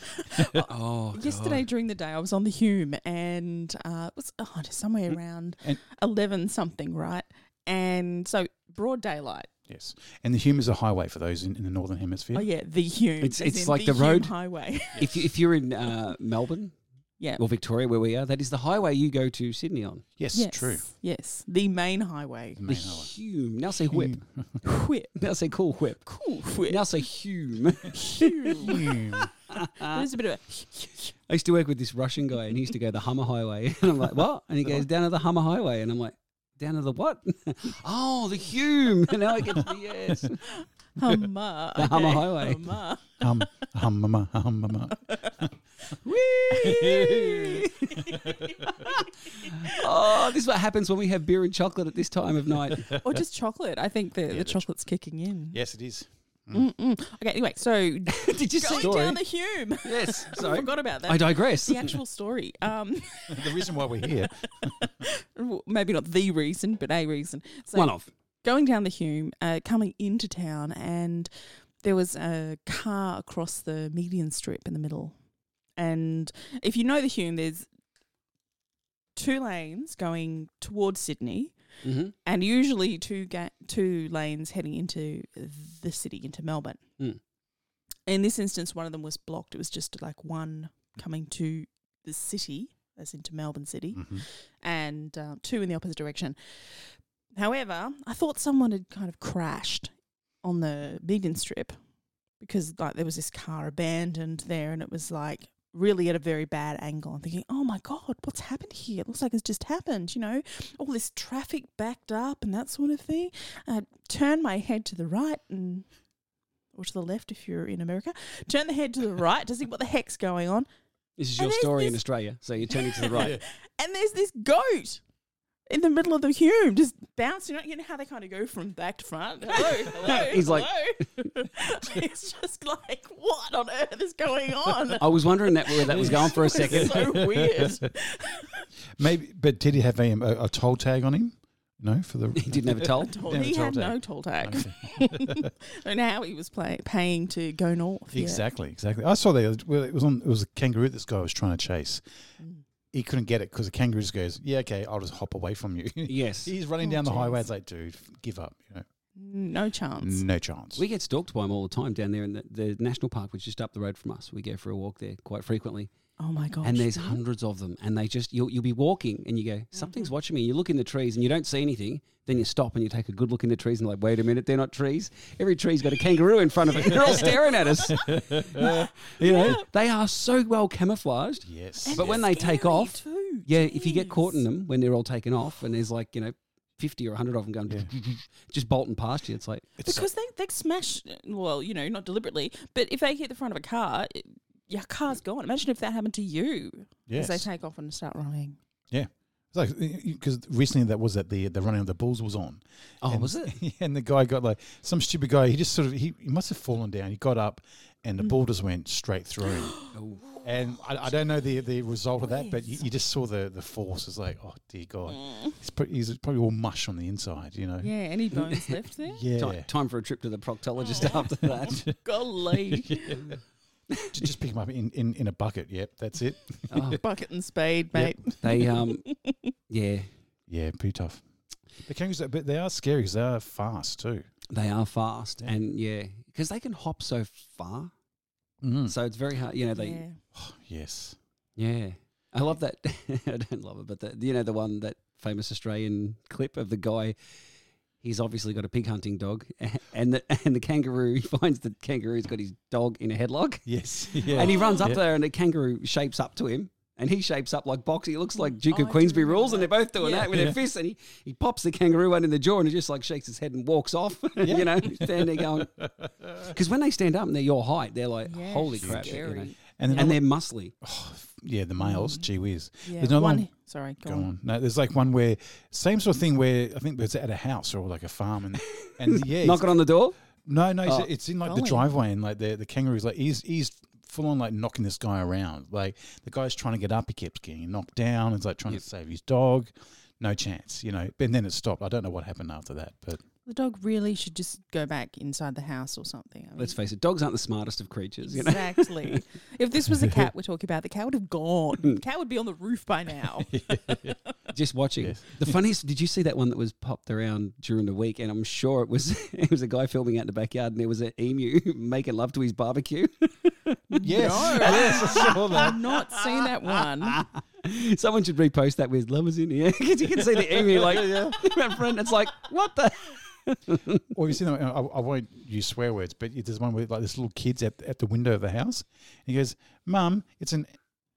Oh, Yesterday during the day, I was on the Hume and uh, it was oh, just somewhere around And- 11 something, right? And so broad daylight. Yes, and the Hume is a highway for those in, in the northern hemisphere. Oh, yeah, the Hume. It's- as it's in like the Hume road- Highway. if you, if you're in uh, Melbourne yeah. or Victoria, where we are, that is the highway you go to Sydney on. Yes, yes. true. Yes. The main highway. The The highway. Hume. Now say whip. Whip. Now say cool whip. Cool whip. Now say Hume. Hume. Hume. There's a bit of a. I used to work with this Russian guy, and he used to go the Hummer Highway, and I'm like, what? And he goes down to the Hummer Highway, and I'm like, down to the what? oh, the Hume. And now I get to the yes. Hummer. The Hummer okay. Highway. Hummer. hum, hum, mama, hum, mama. Whee! oh, this is what happens when we have beer and chocolate at this time of night. Or just chocolate. I think the, Yeah, the the cho- chocolate's kicking in. Yes, it is. Mm-mm. Okay, anyway, so Did you going see? down the Hume. Yes, I forgot about that. I digress. the actual story. Um, the reason why we're here. maybe not the reason, but a reason. So One of. Going down the Hume, uh, coming into town, and there was a car across the median strip in the middle. And if you know the Hume, there's two lanes going towards Sydney, Mm-hmm. and usually two ga- two lanes heading into the city, into Melbourne. Mm. In this instance, one of them was blocked. It was just like one coming to the city, as into Melbourne City, Mhm. and uh, two in the opposite direction. However, I thought someone had kind of crashed on the median strip because like there was this car abandoned there, and it was like really at a very bad angle. I'm thinking, oh my god, what's happened here? It looks like it's just happened. You know, all this traffic backed up and that sort of thing. Uh, I turned my head to the right and. Or to the left if you're in America. Turn the head to the right to see what the heck's going on. This is And your story in Australia, so you're turning to the right. and there's this goat in the middle of the Hume just bouncing. You know how they kind of go from back to front. Hello, hello. He's like- hello. it's just like, what on earth is going on? I was wondering that where that was going for a It's second. so weird. Maybe, but did he have a, a, a toll tag on him? No, for the. He didn't have a toll. Toll- Yeah, he had tag. no toll tag. and how he was play, paying to go north. yeah. Exactly, exactly. I saw that. Well, it was on. It was a kangaroo. This guy was trying to chase. Mm. He couldn't get it because the kangaroo just goes, "Yeah, okay, I'll just hop away from you." Yes. He's running Oh, down the highway. jeez. It's like, dude, give up. You know. No chance. No chance. We get stalked by them all the time down there in the, the national park, which is just up the road from us. We go for a walk there quite frequently, Oh my gosh. and there's really? hundreds of them. And they just you'll you'll be walking, and you go, something's Mm-hmm. watching me. You look in the trees, and you don't see anything. Then you stop and you take a good look in the trees, and like, wait a minute, they're not trees. Every tree's got a kangaroo in front of it. They're all staring at us. you know, they are so well camouflaged. yes. And But when they're take off, too. Yeah, if you get caught in them when they're all taken off, and there's like you know. 50 or 100 of them going just bolting past you. It's like, It's Because they, they smash, well, you know, not deliberately, but if they hit the front of a car, it, your car's gone. Imagine if that happened to you yes. as they take off and start running. Yeah. Because recently that was at the the running of the bulls was on. oh, and, was it? Yeah, and the guy got like some stupid guy. He just sort of he, he must have fallen down. He got up, and the Mm. bull just went straight through. Oh. And I, I don't know the the result of that, but you, you just saw the the force. It's like, oh dear God, he's, pro- he's probably all mush on the inside, you know. Yeah, any bones left there? Yeah. Ti- time for a trip to the proctologist after that. Golly. Ju- just pick them up in, in, in a bucket. Yep, that's it. Oh, Bucket and spade, Yep. mate. they, um, yeah, Yeah, pretty tough. The kangaroos, but they are scary because they are fast too. they are fast. Yeah. And yeah, because they can hop so far. Mm. So it's very hard. You know, they, yeah. Yes. yeah. I love that. I don't love it, but the, you know, the one, that famous Australian clip of the guy. He's obviously got a pig hunting dog, and the and the kangaroo. He finds the kangaroo's got his dog in a headlock, Yes. Yeah. and he runs up Yeah. there, and the kangaroo shapes up to him, and he shapes up like boxing. He looks like Duke Oh, of do Queensberry remember rules, and they're both doing Yeah. that with Yeah. their fists. And he, he pops the kangaroo one in the jaw, and he just like shakes his head and walks off. you know, stand there going. Because when they stand up and they're your height, they're like, Yeah, holy crap, you know? Scary. and then and they're muscly. yeah, the males. Mm. Gee whiz. Yeah. There's no one. one- Sorry, go, Go on. on. No, there's like one where same sort of thing where I think it's at a house or like a farm and and yeah, Knocking on the door. no, no, it's, Oh. it's in like the driveway and like the the kangaroo's like he's he's full on like knocking this guy around. Like the guy's trying to get up, he keeps getting knocked down. It's like trying Yep. to save his dog. No chance, you know. And then it stopped. I don't know what happened after that, but The dog really should just go back inside the house or something. I mean, Let's face it, dogs aren't the smartest of creatures. You know? Exactly. if this was a cat we're talking about, the cat would have gone. The cat would be on the roof by now. Just watching. Yes. The funniest. Did you see that one that was popped around during the week? And I'm sure it was it was a guy filming out in the backyard, and there was an emu making love to his barbecue. yes, No. yes, I saw that. I've not seen that one. Someone should repost that with lovers in here because you can see the emu like in front. It's like what the. Or you see that? I, I won't use swear words, but there's one with like this little kids at at the window of the house. And he goes, "Mum, it's an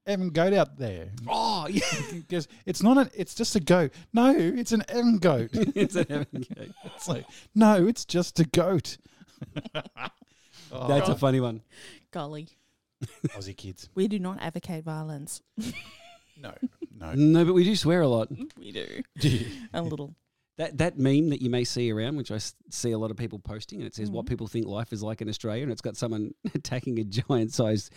Evan goat out there." Oh yeah, He goes, "It's not an. It's just a goat. No, it's an Evan goat." it's an Evan goat. It's like, no, it's just a goat. Oh, That's a funny one. Golly. Aussie kids. We do not advocate violence. No, no. No, but we do swear a lot. We do. A little. That that meme that you may see around, which I see a lot of people posting, and it says what Mhm. people think life is like in Australia, and it's got someone attacking a giant-sized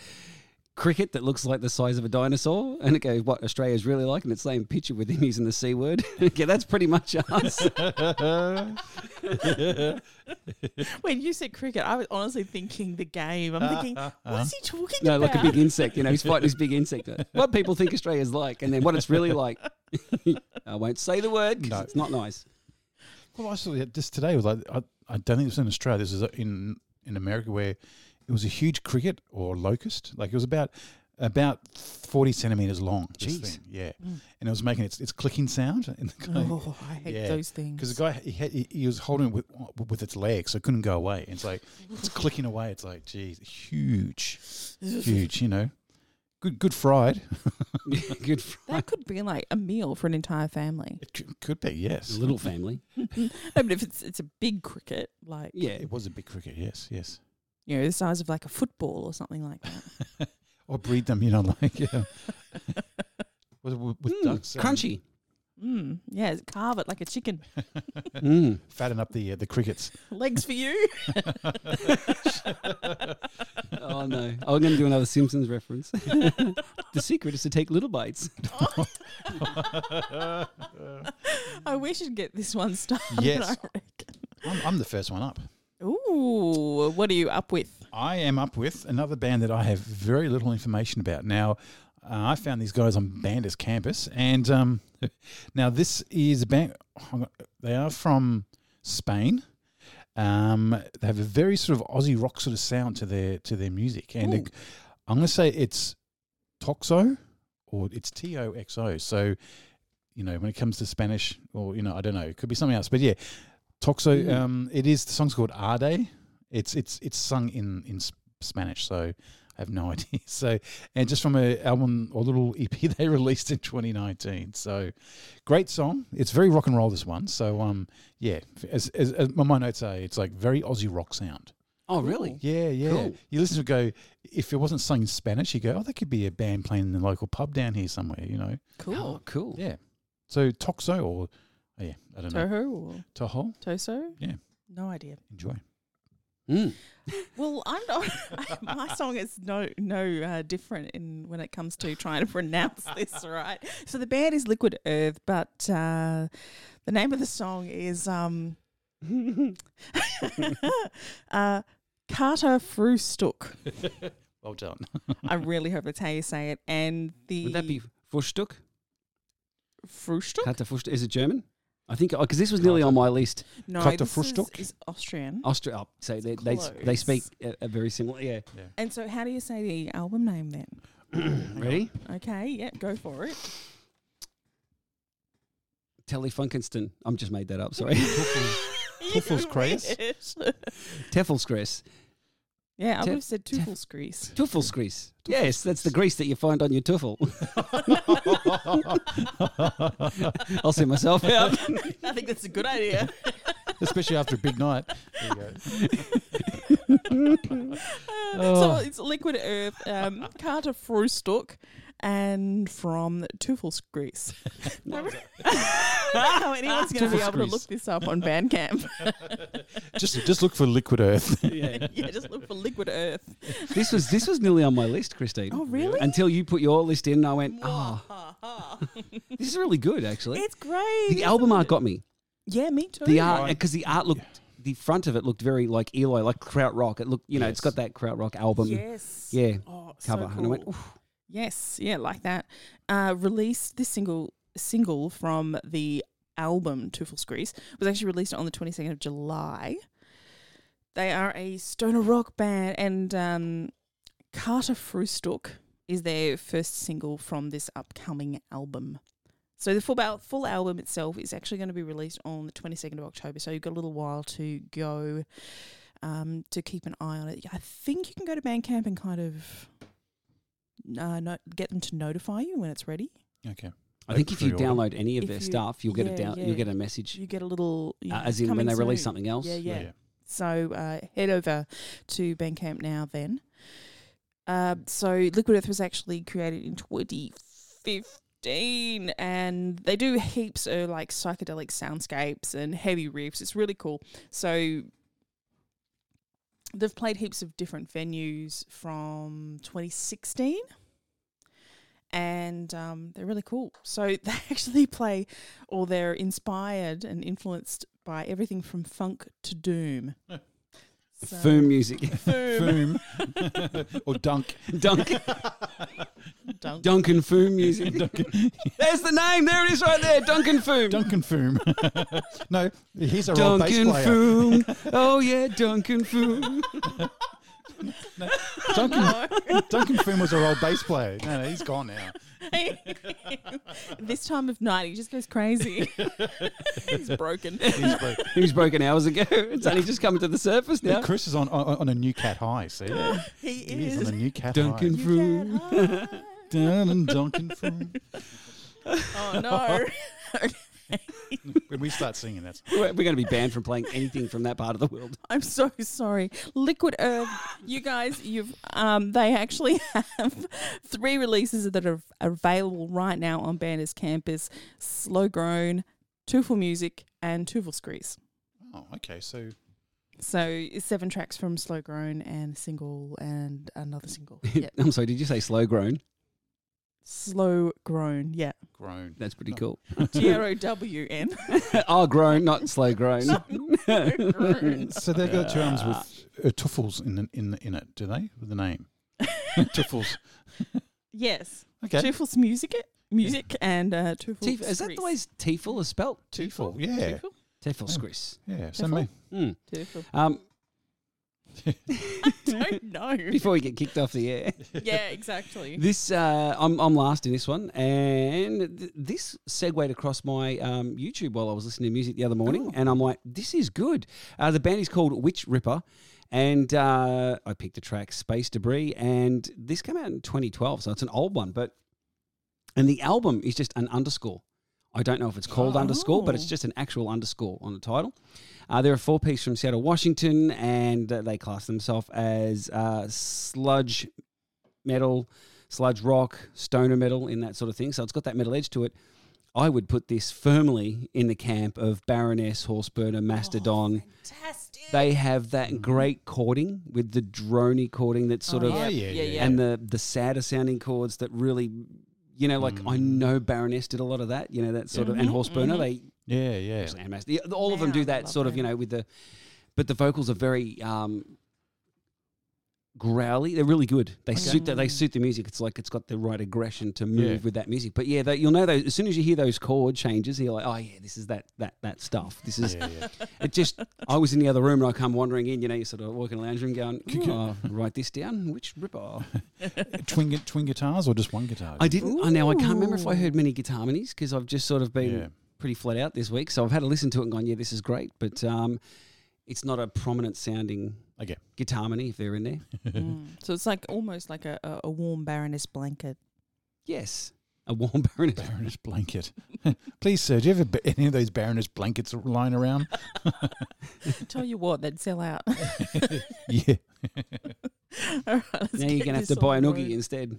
cricket that looks like the size of a dinosaur, and it goes, "What Australia's really like?" And it's the same picture with him using the c word. okay, that's pretty much us. When you said cricket, I was honestly thinking the game. I'm thinking, what is he talking no, about? No like a big insect. You know, he's fighting this big insect. What people think Australia's like, and then what it's really like. I won't say the word because No. it's not nice. Well, I saw it just today. Was like, I, I don't think it was in Australia. This is in in America where it was a huge cricket or locust. Like it was about about forty centimeters long. this Jeez. thing. yeah, Mm. and it was making its its clicking sound. And the guy, Oh, I hate Yeah, those things. because the guy he, had, he, he was holding it with with its legs, so it couldn't go away. And it's like it's clicking away. It's like, geez, huge, huge. You know, good good fried. Good for That could be like a meal for an entire family. It could, could be, yes. a little family. no, but if it's it's a big cricket, like Yeah, It was a big cricket, yes, yes. You know, the size of like a football or something like that. Or breed them, you know, like yeah. with, with, with Mm, ducks, crunchy. mm, yeah, carve it like a chicken. Mm. fatten up the uh, the crickets. Legs for you. Oh no! I'm going to do another Simpsons reference. the secret is to take little bites. I wish you'd get this one started. Yes. I reckon. I'm, I'm the first one up. Ooh, what are you up with? I am up with another band that I have very little information about. Now, uh, I found these guys on Bandus campus, and um, now this is a band. They are from Spain, Um, they have a very sort of Aussie rock sort of sound to their to their music, and it- I'm going to say it's Toxo or it's T O X O. So, you know, when it comes to Spanish, or you know, I don't know, it could be something else, but yeah, Toxo. Mm. Um, it is the song's called Arde. It's it's it's sung in in Spanish, so I have no idea. So, and just from a album or little EP they released in 2019. So, great song. It's very rock and roll. This one. So, um, yeah, as, as, as my notes say, it's like very Aussie rock sound. Oh, really? Yeah, yeah. Cool. You listen to it go. If it wasn't sung in Spanish, you go, oh, that could be a band playing in the local pub down here somewhere. You know. Cool. Oh, cool. Yeah. So Toxo or yeah, I don't know. Toho or Toho. Toso? Yeah. No idea. Enjoy. Mm. Well, I'm not. my song is no no uh, different in when it comes to trying to pronounce this right. So the band is Liquid Earth, but uh, the name of the song is um, uh, Carter Frühstück. Well done. I really hope that's how you say it. And the Would that be Frühstück? Frühstück? Kata Frühstück? Is it German? I think oh, because this was nearly on my list. No, Carter this is, Frühstück? is Austrian. Austria. Oh, so they they, they speak a, a very similar. Yeah. And so, how do you say the album name then? Ready? Okay, yeah, go for it. Telefunkenstein. I'm just made that up. Sorry. Teufelskreis? Yes. Teufelsgress. Yeah, I would have said Teufelsgrieß. Teufelsgress. Yes, that's the grease that you find on your tuffle. I'll see myself out. I think that's a good idea. Especially after a big night. There you go. So it's Liquid Earth, um, Carter Frühstück, and from Teufelsgrieß. How anyone's going to be able to look this up on Bandcamp? Just just look for Liquid Earth. yeah. yeah, just look for Liquid Earth. This was this was nearly on my list, Christine. Oh, really? Until you put your list in, and I went, oh, this is really good, actually. It's great. the album art got me. Yeah, me too. The art, because the art looked, the front of it looked very like Eloy, like Krautrock. It looked, you know, it's got that Krautrock album Yes. yeah, Oh, cover. So And I went, cool. Oof. Yes, yeah, like that. Uh, released this single single from the album Teufelsgrieß was actually released on the 22nd of July. They are a stoner rock band, and um, Carter Frühstück is their first single from this upcoming album. So the full, al- full album itself is actually going to be released on the 22nd of October. So you've got a little while to go um, to keep an eye on it. I think you can go to Bandcamp and kind of uh, no, get them to notify you when it's ready. Okay. I think if you download any of If their you- stuff, you'll get a down, yeah. you'll get a message, You get a little, you uh, know, as in when coming they release soon. something else. Yeah, yeah. So uh, head over to Bandcamp now. Then, uh, so Liquid Earth was actually created in 2015, and they do heaps of like psychedelic soundscapes and heavy riffs. It's really cool. So they've played heaps of different venues from 2016. And um, they're really cool. So they actually play, or they're inspired and influenced by everything from funk to doom. So- Foom music, Foom. Foom. or Dunk. Dunk, Dunk. Duncan Foom music. There's the name. There it is, right there. Duncan Foom. Duncan Foom. no, he's a role bass Duncan player. Foom. Oh yeah, Duncan Foom. Duncan, Duncan Foom was a old bass player. No, no, he's gone now. this time of night, he just goes crazy. He's broken. He's broke. He was broken hours ago. It's only just coming to the surface Yeah, now. Chris is on, on on a new cat high. See, He he is is. on a new cat Duncan high. Foom. Dun, and Duncan Foom. Oh no. When we start singing, that's We're, we're going to be banned from playing anything from that part of the world. I'm so sorry. Liquid Earth, you guys, you've um they actually have three releases that are available right now on Banders Campus. Slow Grown, Tufel Music, and Teufelsgrieß. oh okay. So So seven tracks from Slow Grown and a single and another single. Yeah. I'm sorry, did you say slow grown? Slow Grown, yeah. grown. That's pretty No. cool. G R O W N. oh, grown, not slow grown. So they've got terms with uh, tuffles in the, in the, in it, do they? With the name tuffles. Yes. Okay. Teufels Music, music and uh, Teufel. Tief- is that the way Tiefel is spelt? Tuffle. Yeah. Tefel Chris. Yeah, send me. Mm. Beautiful. Um, Don't know. before we get kicked off the air, yeah, exactly. this uh, I'm I'm last in this one, and th- this segued across my um, YouTube while I was listening to music the other morning, Oh. and I'm like, this is good. Uh, the band is called Witch Ripper. And uh, I picked the track Space Debris, and this came out in 2012, so it's an old one. But and the album is just an underscore. I don't know if it's called underscore, but it's Oh. just an actual underscore on the title. Uh, they're a four piece from Seattle, Washington, and uh, they class themselves as uh, sludge metal, sludge rock, stoner metal, in that sort of thing. So it's got that metal edge to it. I would put this firmly in the camp of Baroness, Horseburner, Mastodon. Fantastic. They have that great chording with the drony chording that sort Oh, of yeah, yeah, yeah, yeah. and the the sadder sounding chords that really you know like I know Baroness did a lot of that you know that sort of and Mhm, Horseburner mhm. they Yeah, yeah. and Mas- yeah, all of them do that love sort of you know with the but the vocals are very um growly they're really good they Okay. suit that they Mm. suit the music it's like it's got the right aggression to move Yeah. with that music but yeah they, you'll know those as soon as you hear those chord changes you're like oh yeah this is that that that stuff this is yeah, yeah. it just I was in the other room and I come wandering in you know you sort of walk in the lounge room going oh, write this down Witch Ripper twin twin guitars or just one guitar? I didn't. I now I can't remember if I heard many guitar harmonies because I've just sort of been Yeah. Pretty flat out this week. So I've had to listen to it and gone, yeah, this is great, but um, it's not a prominent sounding Okay. guitar harmony if they're in there. Mm. So it's like almost like a, a, a warm Baroness blanket. Yes, a warm baroness. Baroness blanket. Please, sir, do you have any of those Baroness blankets lying around? Tell you what, they'd sell out. yeah. All right, now you're gonna have to buy an oogie road. instead.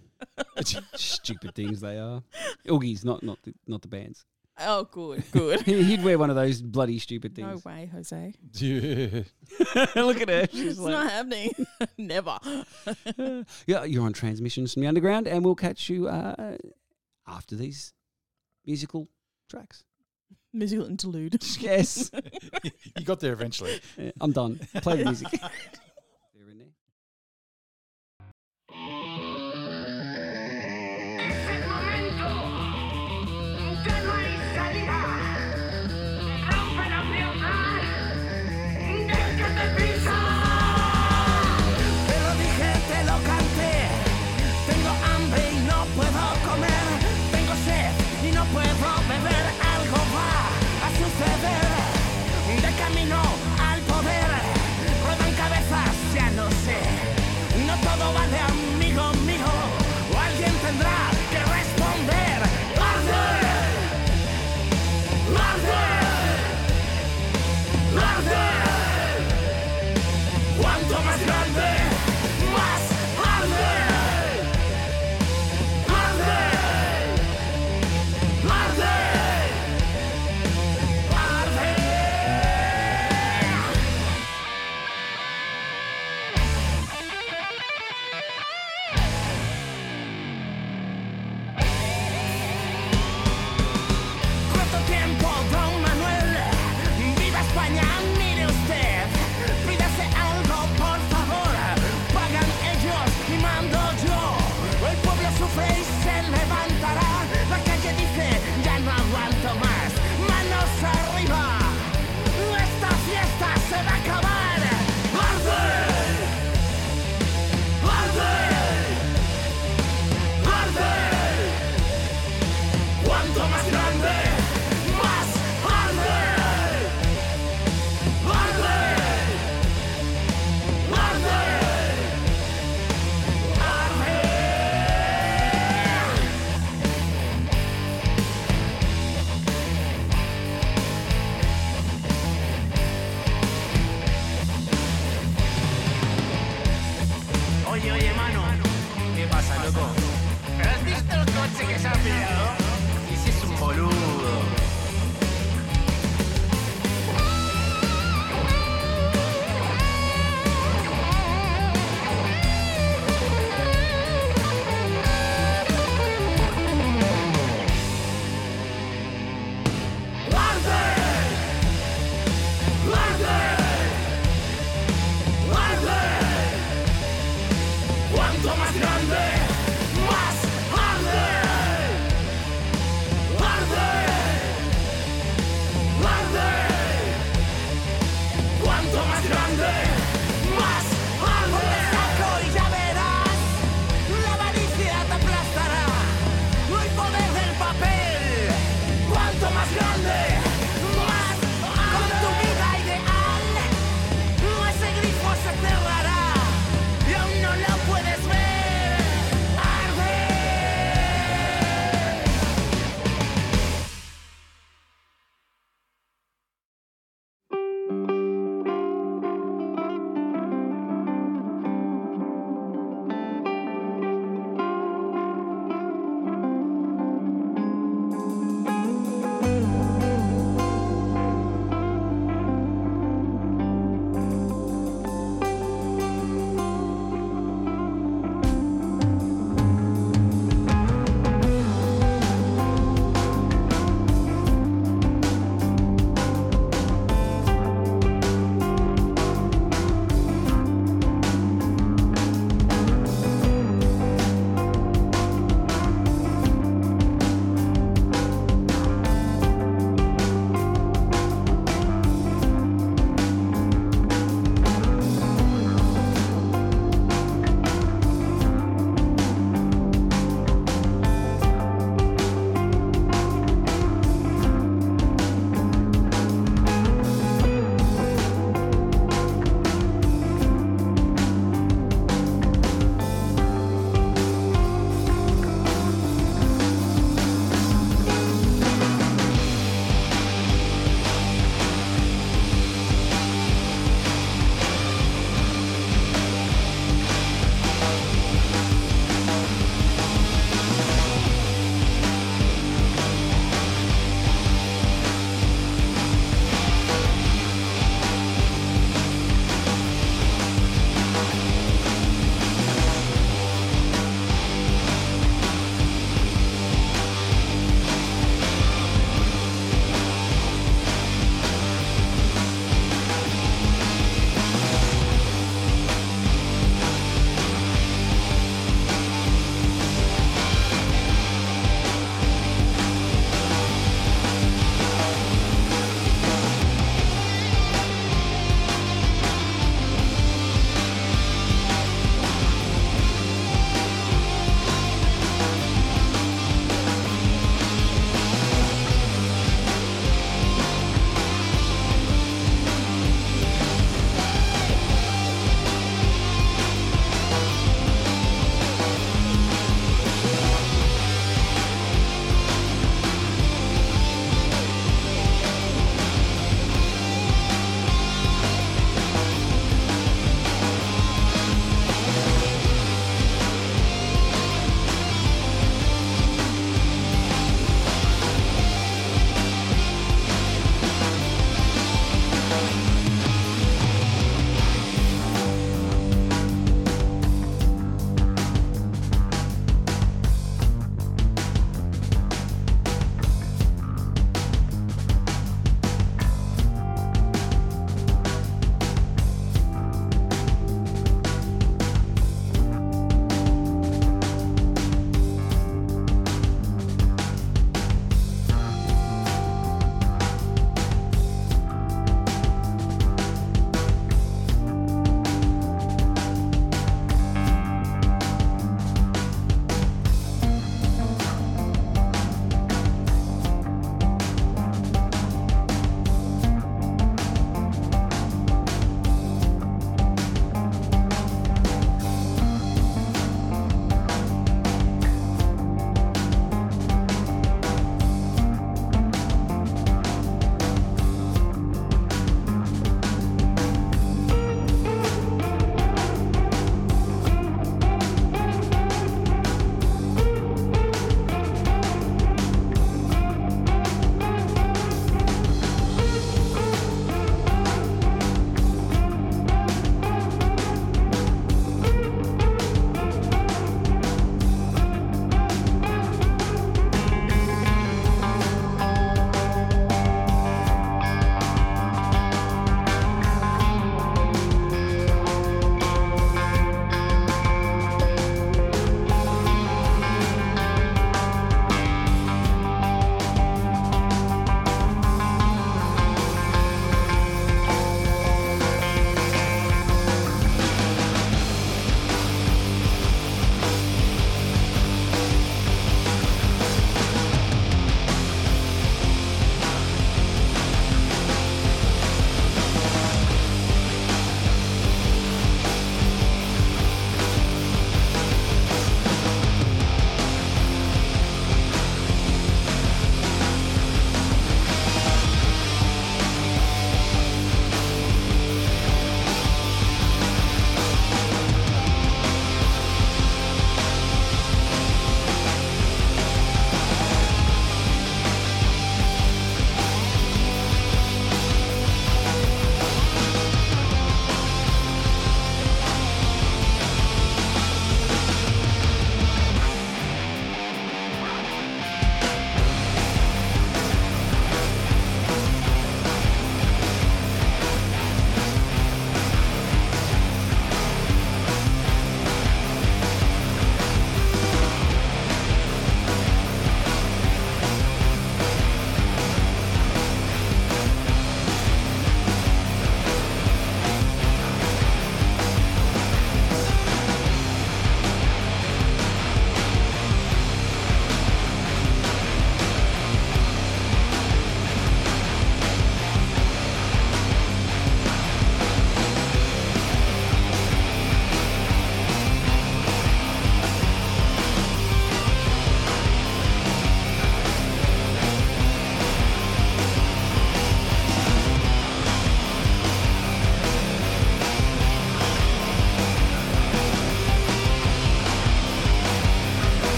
Stupid things they are. Oogies, not not the, not the bands. Oh, good, good. He- He'd wear one of those bloody stupid things. no things. way, Jose. yeah. Look at her. It's like, not happening. Never. yeah, you're on transmissions from the underground, and we'll catch you uh, after these musical tracks. Musical interlude. Yes. You got there eventually. Yeah, I'm done. Play the music.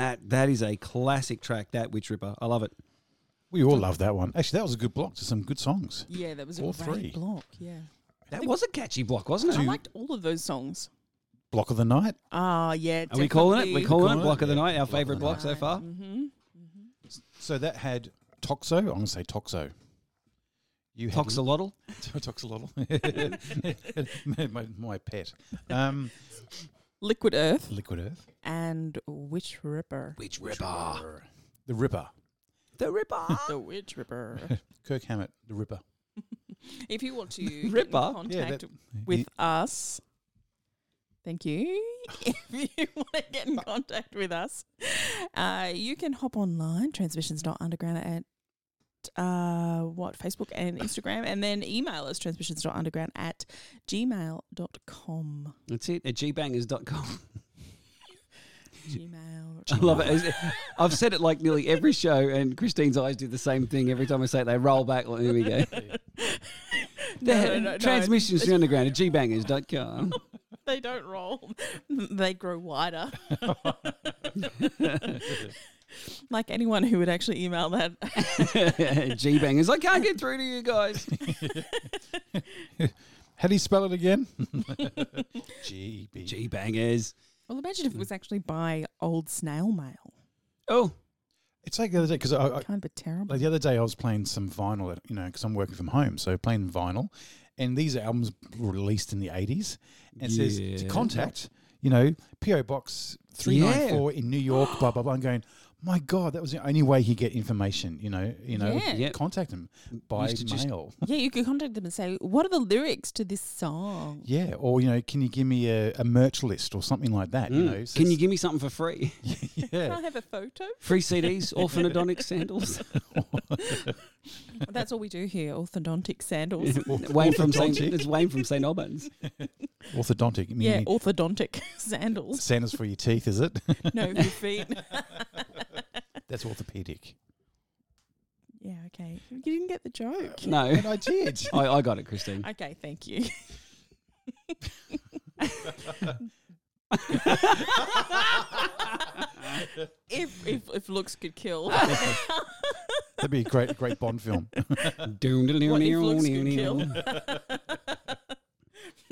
That that is a classic track. That Witch Ripper. I love it. We all love that one. Actually, that was a good block to some good songs. Yeah, that was a All great three. block. Yeah, That was a catchy block, wasn't it? I liked all of those songs. Block of the night. Ah, yeah. Are we calling it? We're calling, calling it block it, of the yeah. night. Our Block favorite the block so far. Mm-hmm. So that had Toxo. I'm going to say Toxo. You had Toxolotl. Toxolotl. my, my pet. Um, Liquid Earth Liquid Earth. and Witch Ripper. Witch Ripper. The Ripper. The Ripper. the Witch Ripper. Kirk Hammett, the Ripper. if you want to get in Ripper? contact that- with he- us, thank you. if you want to get in contact with us, uh, you can hop online, transmissions.underground at uh, what, Facebook and Instagram, and then email us, transmissions.underground at gmail.com. That's it. At gbangers.com. Gmail. I love it. I've said it like nearly every show, and Christine's eyes do the same thing every time I say it. They roll back. Like, here we go. No, no, no, no. Transmissions to the underground at gbangers.com. They don't roll. they grow wider. Like anyone who would actually email that. G-bangers. I can't get through to you guys. How do you spell it again? G B. G-bangers. Well, imagine if it was actually by old snail mail. Oh, It's like the other day because I, I, Kind of terrible. like the other day I was playing some vinyl, at, you know, because I'm working from home, so playing vinyl, and these albums were released in the '80s, and it says to contact, you know, PO Box three nine four in New York, blah blah blah. I'm going, my God, that was the only way he get information, you know, you know, Yeah. Yep. contact him by Used to just- mail. yeah, you could contact them and say, "What are the lyrics to this song?" Yeah, or you know, can you give me a, a merch list or something like that? You Mm. know, So Can you give me something for free? Can yeah, I have a photo? Free CDs, orphanodontic sandals. That's all we do here. Orthodontic sandals. Wayne from St. Orthodontic. It's Wayne from St. Albans. orthodontic. yeah, meaning orthodontic sandals. Sandals for your teeth, is it? No, your feet. That's orthopedic. yeah, okay. You didn't get the joke. No, And I did. I, I got it, Christine. Okay, thank you. if, if if looks could kill, That'd be a great, great Bond film. Doom, diddle, what if near, looks could kill?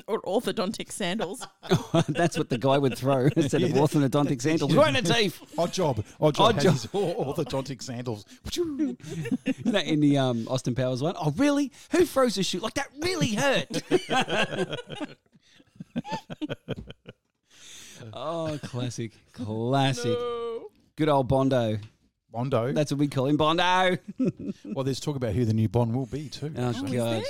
Or orthodontic sandals. That's what the guy would throw instead of orthodontic sandals. Right in the teeth. Oddjob. Odd job. Oddjob. orthodontic sandals. Isn't that in the um, Austin Powers one? Oh, really? Who throws a shoe like that? Really hurt. oh, classic, classic. Good old Bondo. Bondo. That's what we call him, Bondo. well, there's talk about who the new Bond will be too. Oh, is God. there?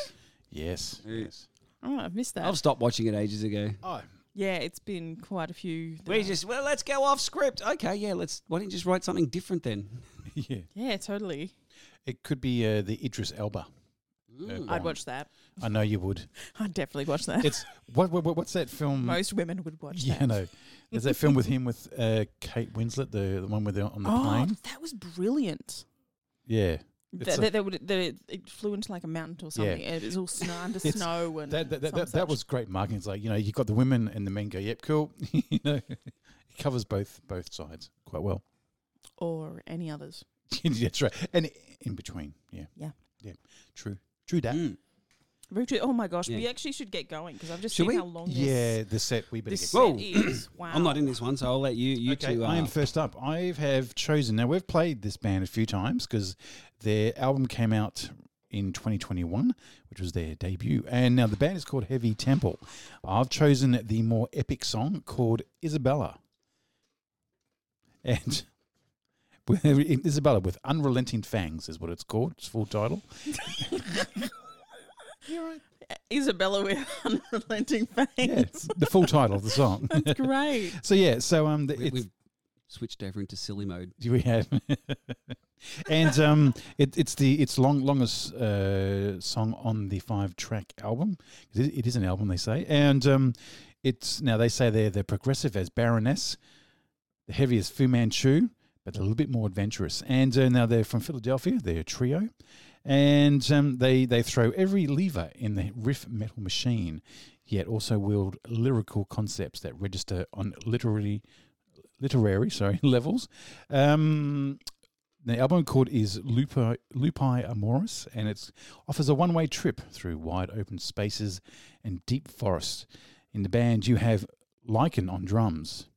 Yes. Yes. Oh, I've missed that. I've stopped watching it ages ago. Oh, yeah, it's been quite a few. that We I- just well, let's go off script. Okay, yeah, let's. Why don't you just write something different then? yeah. yeah, totally. It could be uh, the Idris Elba. uh, I'd Bond. watch that. I know you would. I'd definitely watch that. It's what, what what's that film? Most women would watch yeah, that. no. There's that film with him with uh, Kate Winslet, the the one with the on the oh, plane. that was brilliant. Yeah. That, that, that would, that it flew into like a mountain or something. and It was all snow under snow and That that, that, that, that was great marketing. It's like you know you got the women and the men go, yep, cool. you know, it covers both both sides quite well. or any others. That's right, and in between, yeah, Yeah. yeah, true, true that. Mm. Very. Oh my gosh, Yeah. we actually should get going because I've just Should seen we? how long Yeah, the set we better this, get. this Whoa. set is. Wow. I'm not in this one, so I'll let you. You okay, two. Uh, I am first up. I have chosen. Now we've played this band a few times because their album came out in 2021, which was their debut. And now the band is called Heavy Temple. I've chosen the more epic song called Isabella. And Isabella with Unrelenting Fangs is what it's called. Its full title. Isabella with unrelenting fangs. Yeah, the full title of the song. That's great. so yeah, so um, the, we, we've switched over into silly mode. we have, and um, it, it's the it's long longest uh, song on the five track album. It, it is an album, they say, and um, it's now they say they're the progressive as Baroness, the heavy as Fu Manchu, but a little bit more adventurous. And uh, now they're from Philadelphia. They're a trio, and um, they they throw every lever in the riff metal machine, yet also wield lyrical concepts that register on literally literary, sorry, levels. Um, the album called is Lupi, Lupi Amoris, and it offers a one-way trip through wide open spaces and deep forests. In the band, you have Lycan on drums,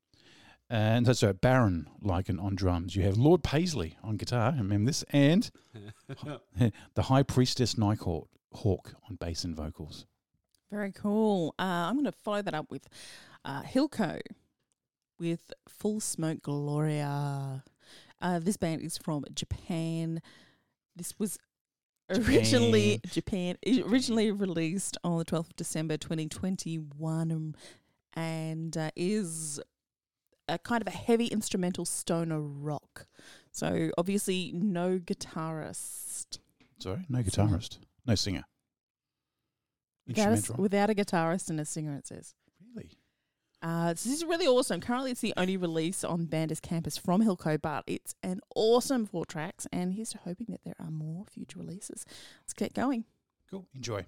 and that's right, Baron Lycan on drums. You have Lord Paisley on guitar, I remember this, and the High Priestess Nighthawk Hawk on bass and vocals. Very cool. Uh, I'm going to follow that up with uh, Hilco with Full Smoke Gloria. Uh, this band is from Japan. This was originally Japan, originally released on the 12th of December 2021 um, and uh, is a kind of a heavy instrumental stoner rock. So obviously no guitarist. Sorry, no guitarist, no singer. Without a, without a guitarist and a singer, it says. Really? Uh, this is really awesome. Currently, it's the only release on Banders Campus from Hilco, but it's an awesome four tracks. And here's to hoping that there are more future releases. Let's get going. Cool. Enjoy.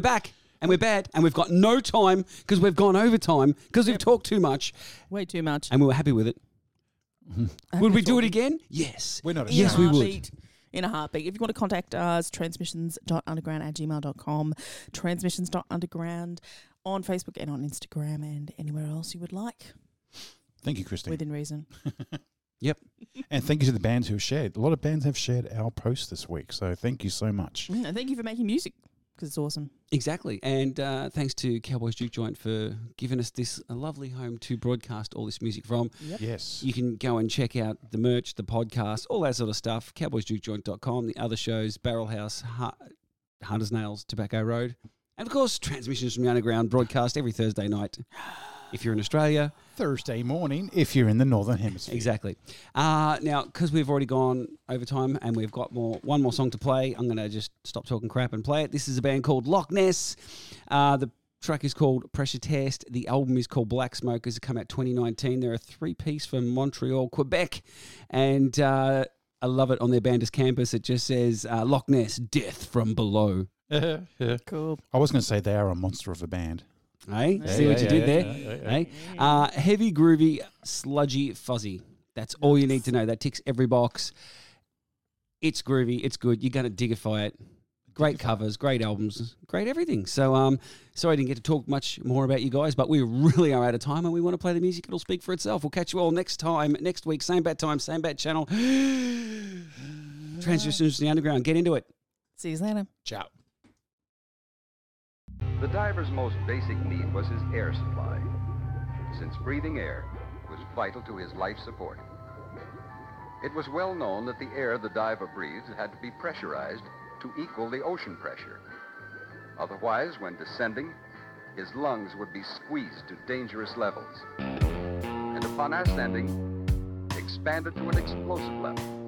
We're back. And we're bad. And we've got no time because we've gone over time because we've talked too much. Way too much. And we were happy with it. Would we do it again? Yes. We're not In Yes, we would. heartbeat. In a heartbeat. If you want to contact us, transmissions.underground at gmail.com, transmissions.underground on Facebook and on Instagram and anywhere else you would like Thank you, Christine. within reason. Yep. And thank you to the bands who have shared. A lot of bands have shared our post this week. So thank you so much. Mm, And thank you for making music because it's awesome. Exactly. And uh, thanks to Cowboys Juke Joint for giving us this a lovely home to broadcast all this music from. Yes. You can go and check out the merch, the podcast, all that sort of stuff. CowboysJukeJoint.com, the other shows, Barrel House, ha- Hunter's Nails, Tobacco Road. And of course, transmissions from the underground broadcast every Thursday night. If you're in Australia, Thursday morning if you're in the Northern Hemisphere. Exactly. Uh, now, because we've already gone over time and we've got more one more song to play, I'm going to just stop talking crap and play it. This is a band called Loch Ness. Uh, the track is called Pressure Test. The album is called Black Smokers. It came out 2019. They're a three piece from Montreal, Quebec, and uh, I love it on their Banders campus. It just says uh, Loch Ness, Death from Below. yeah. Cool. I was going to say they are a monster of a band. Hey, Yeah, see what you did there? Hey, uh, heavy, groovy, sludgy, fuzzy. That's all you need to know. That ticks every box. It's groovy. It's good. You're going to digify it. Great covers, great albums, great everything. So, um, sorry I didn't get to talk much more about you guys, but we really are out of time, and we want to play the music. It'll speak for itself. We'll catch you all next time, next week, same bat time, same bat channel. Transmissions to the underground. Get into it. See you later. Ciao. The diver's most basic need was his air supply, since breathing air was vital to his life support. It was well known that the air the diver breathed had to be pressurized to equal the ocean pressure. Otherwise, when descending, his lungs would be squeezed to dangerous levels. And upon ascending, expanded to an explosive level.